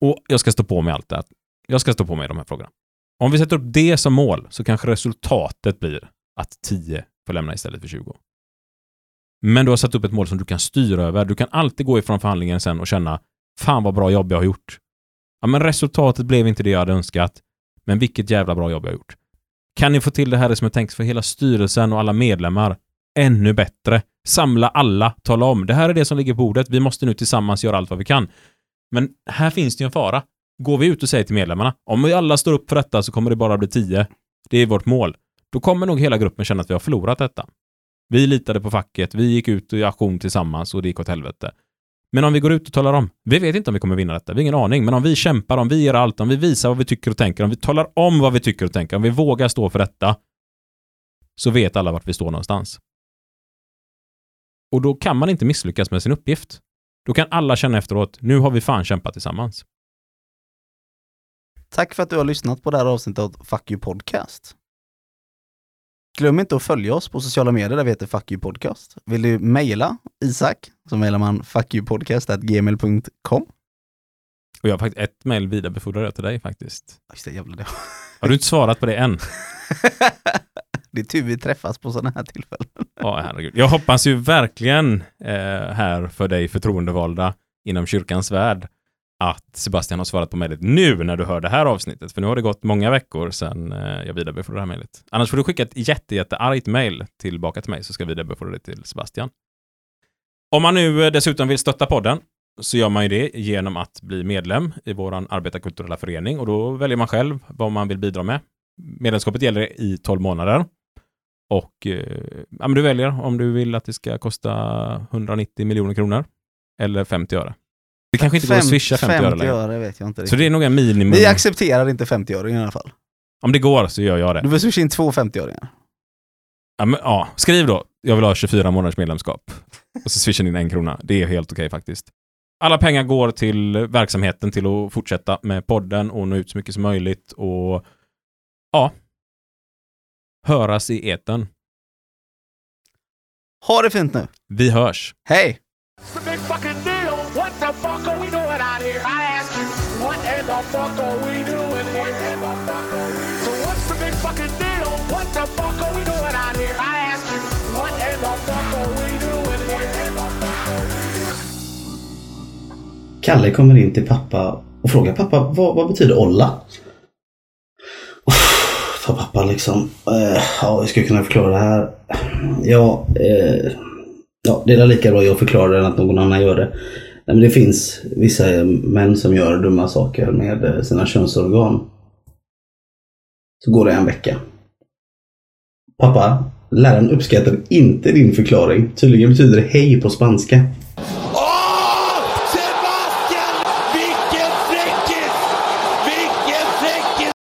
Och jag ska stå på mig allt det här. Jag ska stå på mig de här frågorna. Om vi sätter upp det som mål så kanske resultatet blir att 10 får lämna istället för 20. Men du har satt upp ett mål som du kan styra över. Du kan alltid gå ifrån förhandlingen sen och känna fan vad bra jobb jag har gjort. Ja, men resultatet blev inte det jag hade önskat, men vilket jävla bra jobb jag har gjort. Kan ni få till det här som är tänkt för hela styrelsen och alla medlemmar? Ännu bättre. Samla alla, tala om. Det här är det som ligger på bordet. Vi måste nu tillsammans göra allt vad vi kan. Men här finns det ju en fara. Går vi ut och säger till medlemmarna, om vi alla står upp för detta så kommer det bara bli 10. Det är vårt mål. Då kommer nog hela gruppen känna att vi har förlorat detta. Vi litade på facket, vi gick ut i aktion tillsammans och det gick åt helvete. Men om vi går ut och talar om, vi vet inte om vi kommer vinna detta, vi har ingen aning, men om vi kämpar, om vi ger allt, om vi visar vad vi tycker och tänker, om vi talar om vad vi tycker och tänker, om vi vågar stå för detta, så vet alla vart vi står någonstans. Och då kan man inte misslyckas med sin uppgift. Då kan alla känna efteråt, nu har vi fan kämpat tillsammans. Tack för att du har lyssnat på det här avsnittet av Fuck You Podcast. Glöm inte att följa oss på sociala medier där vi heter Fuck You Podcast. Vill du mejla Isak så mejlar man fuckyoupodcast.gmail.com. Och jag har faktiskt ett mejl vidarebefordrat till dig faktiskt. Just det, jävlar det. Har du inte svarat på det än? det är tur vi träffas på sådana här tillfällen. Ja, herregud. Jag hoppas ju verkligen eh, här för dig förtroendevalda inom kyrkans värld att Sebastian har svarat på mejlet nu när du hör det här avsnittet. För nu har det gått många veckor sedan eh, jag vidarebefordrade det här mejlet. Annars får du skicka ett jätte, jätteargt mejl tillbaka till mig så ska jag vidarebefordra det till Sebastian. Om man nu eh, dessutom vill stötta podden så gör man ju det genom att bli medlem i vår arbetarkulturella förening och då väljer man själv vad man vill bidra med. Medlemskapet gäller i 12 månader. Och eh, ja, men du väljer om du vill att det ska kosta 190 miljoner kronor eller 50 öre. Det kanske inte går att swisha 50, 50 öre längre. öre vet jag inte Så riktigt. det är nog en minimum. Vi accepterar inte 50-öringar i alla fall. Om det går så gör jag det. Du får swisha in två 50-öringar. Ja, men, ja, skriv då. Jag vill ha 24 månaders medlemskap. Och så swishar ni in en krona. Det är helt okej faktiskt. Alla pengar går till verksamheten, till att fortsätta med podden och nå ut så mycket som möjligt och ja, höras i eten. Ha det fint nu. Vi hörs. Hej! The fuck are we doing out here? I ask you, what in the fuck are we doing here? So what's the big fucking deal? What the fuck are we doing out here? I ask you, what in the fuck are we doing here? Kalle kommer in till pappa och frågar pappa vad, vad betyder olla? För pappa liksom, eh, ja hur ska jag kunna förklara det här? Ja, eh, ja det är lika bra jag förklarar det än att någon annan gör det. Nej, men det finns vissa män som gör dumma saker med eh, sina könsorgan. Så går det en vecka. Pappa, läraren uppskattar inte din förklaring. Tydligen betyder det hej på spanska.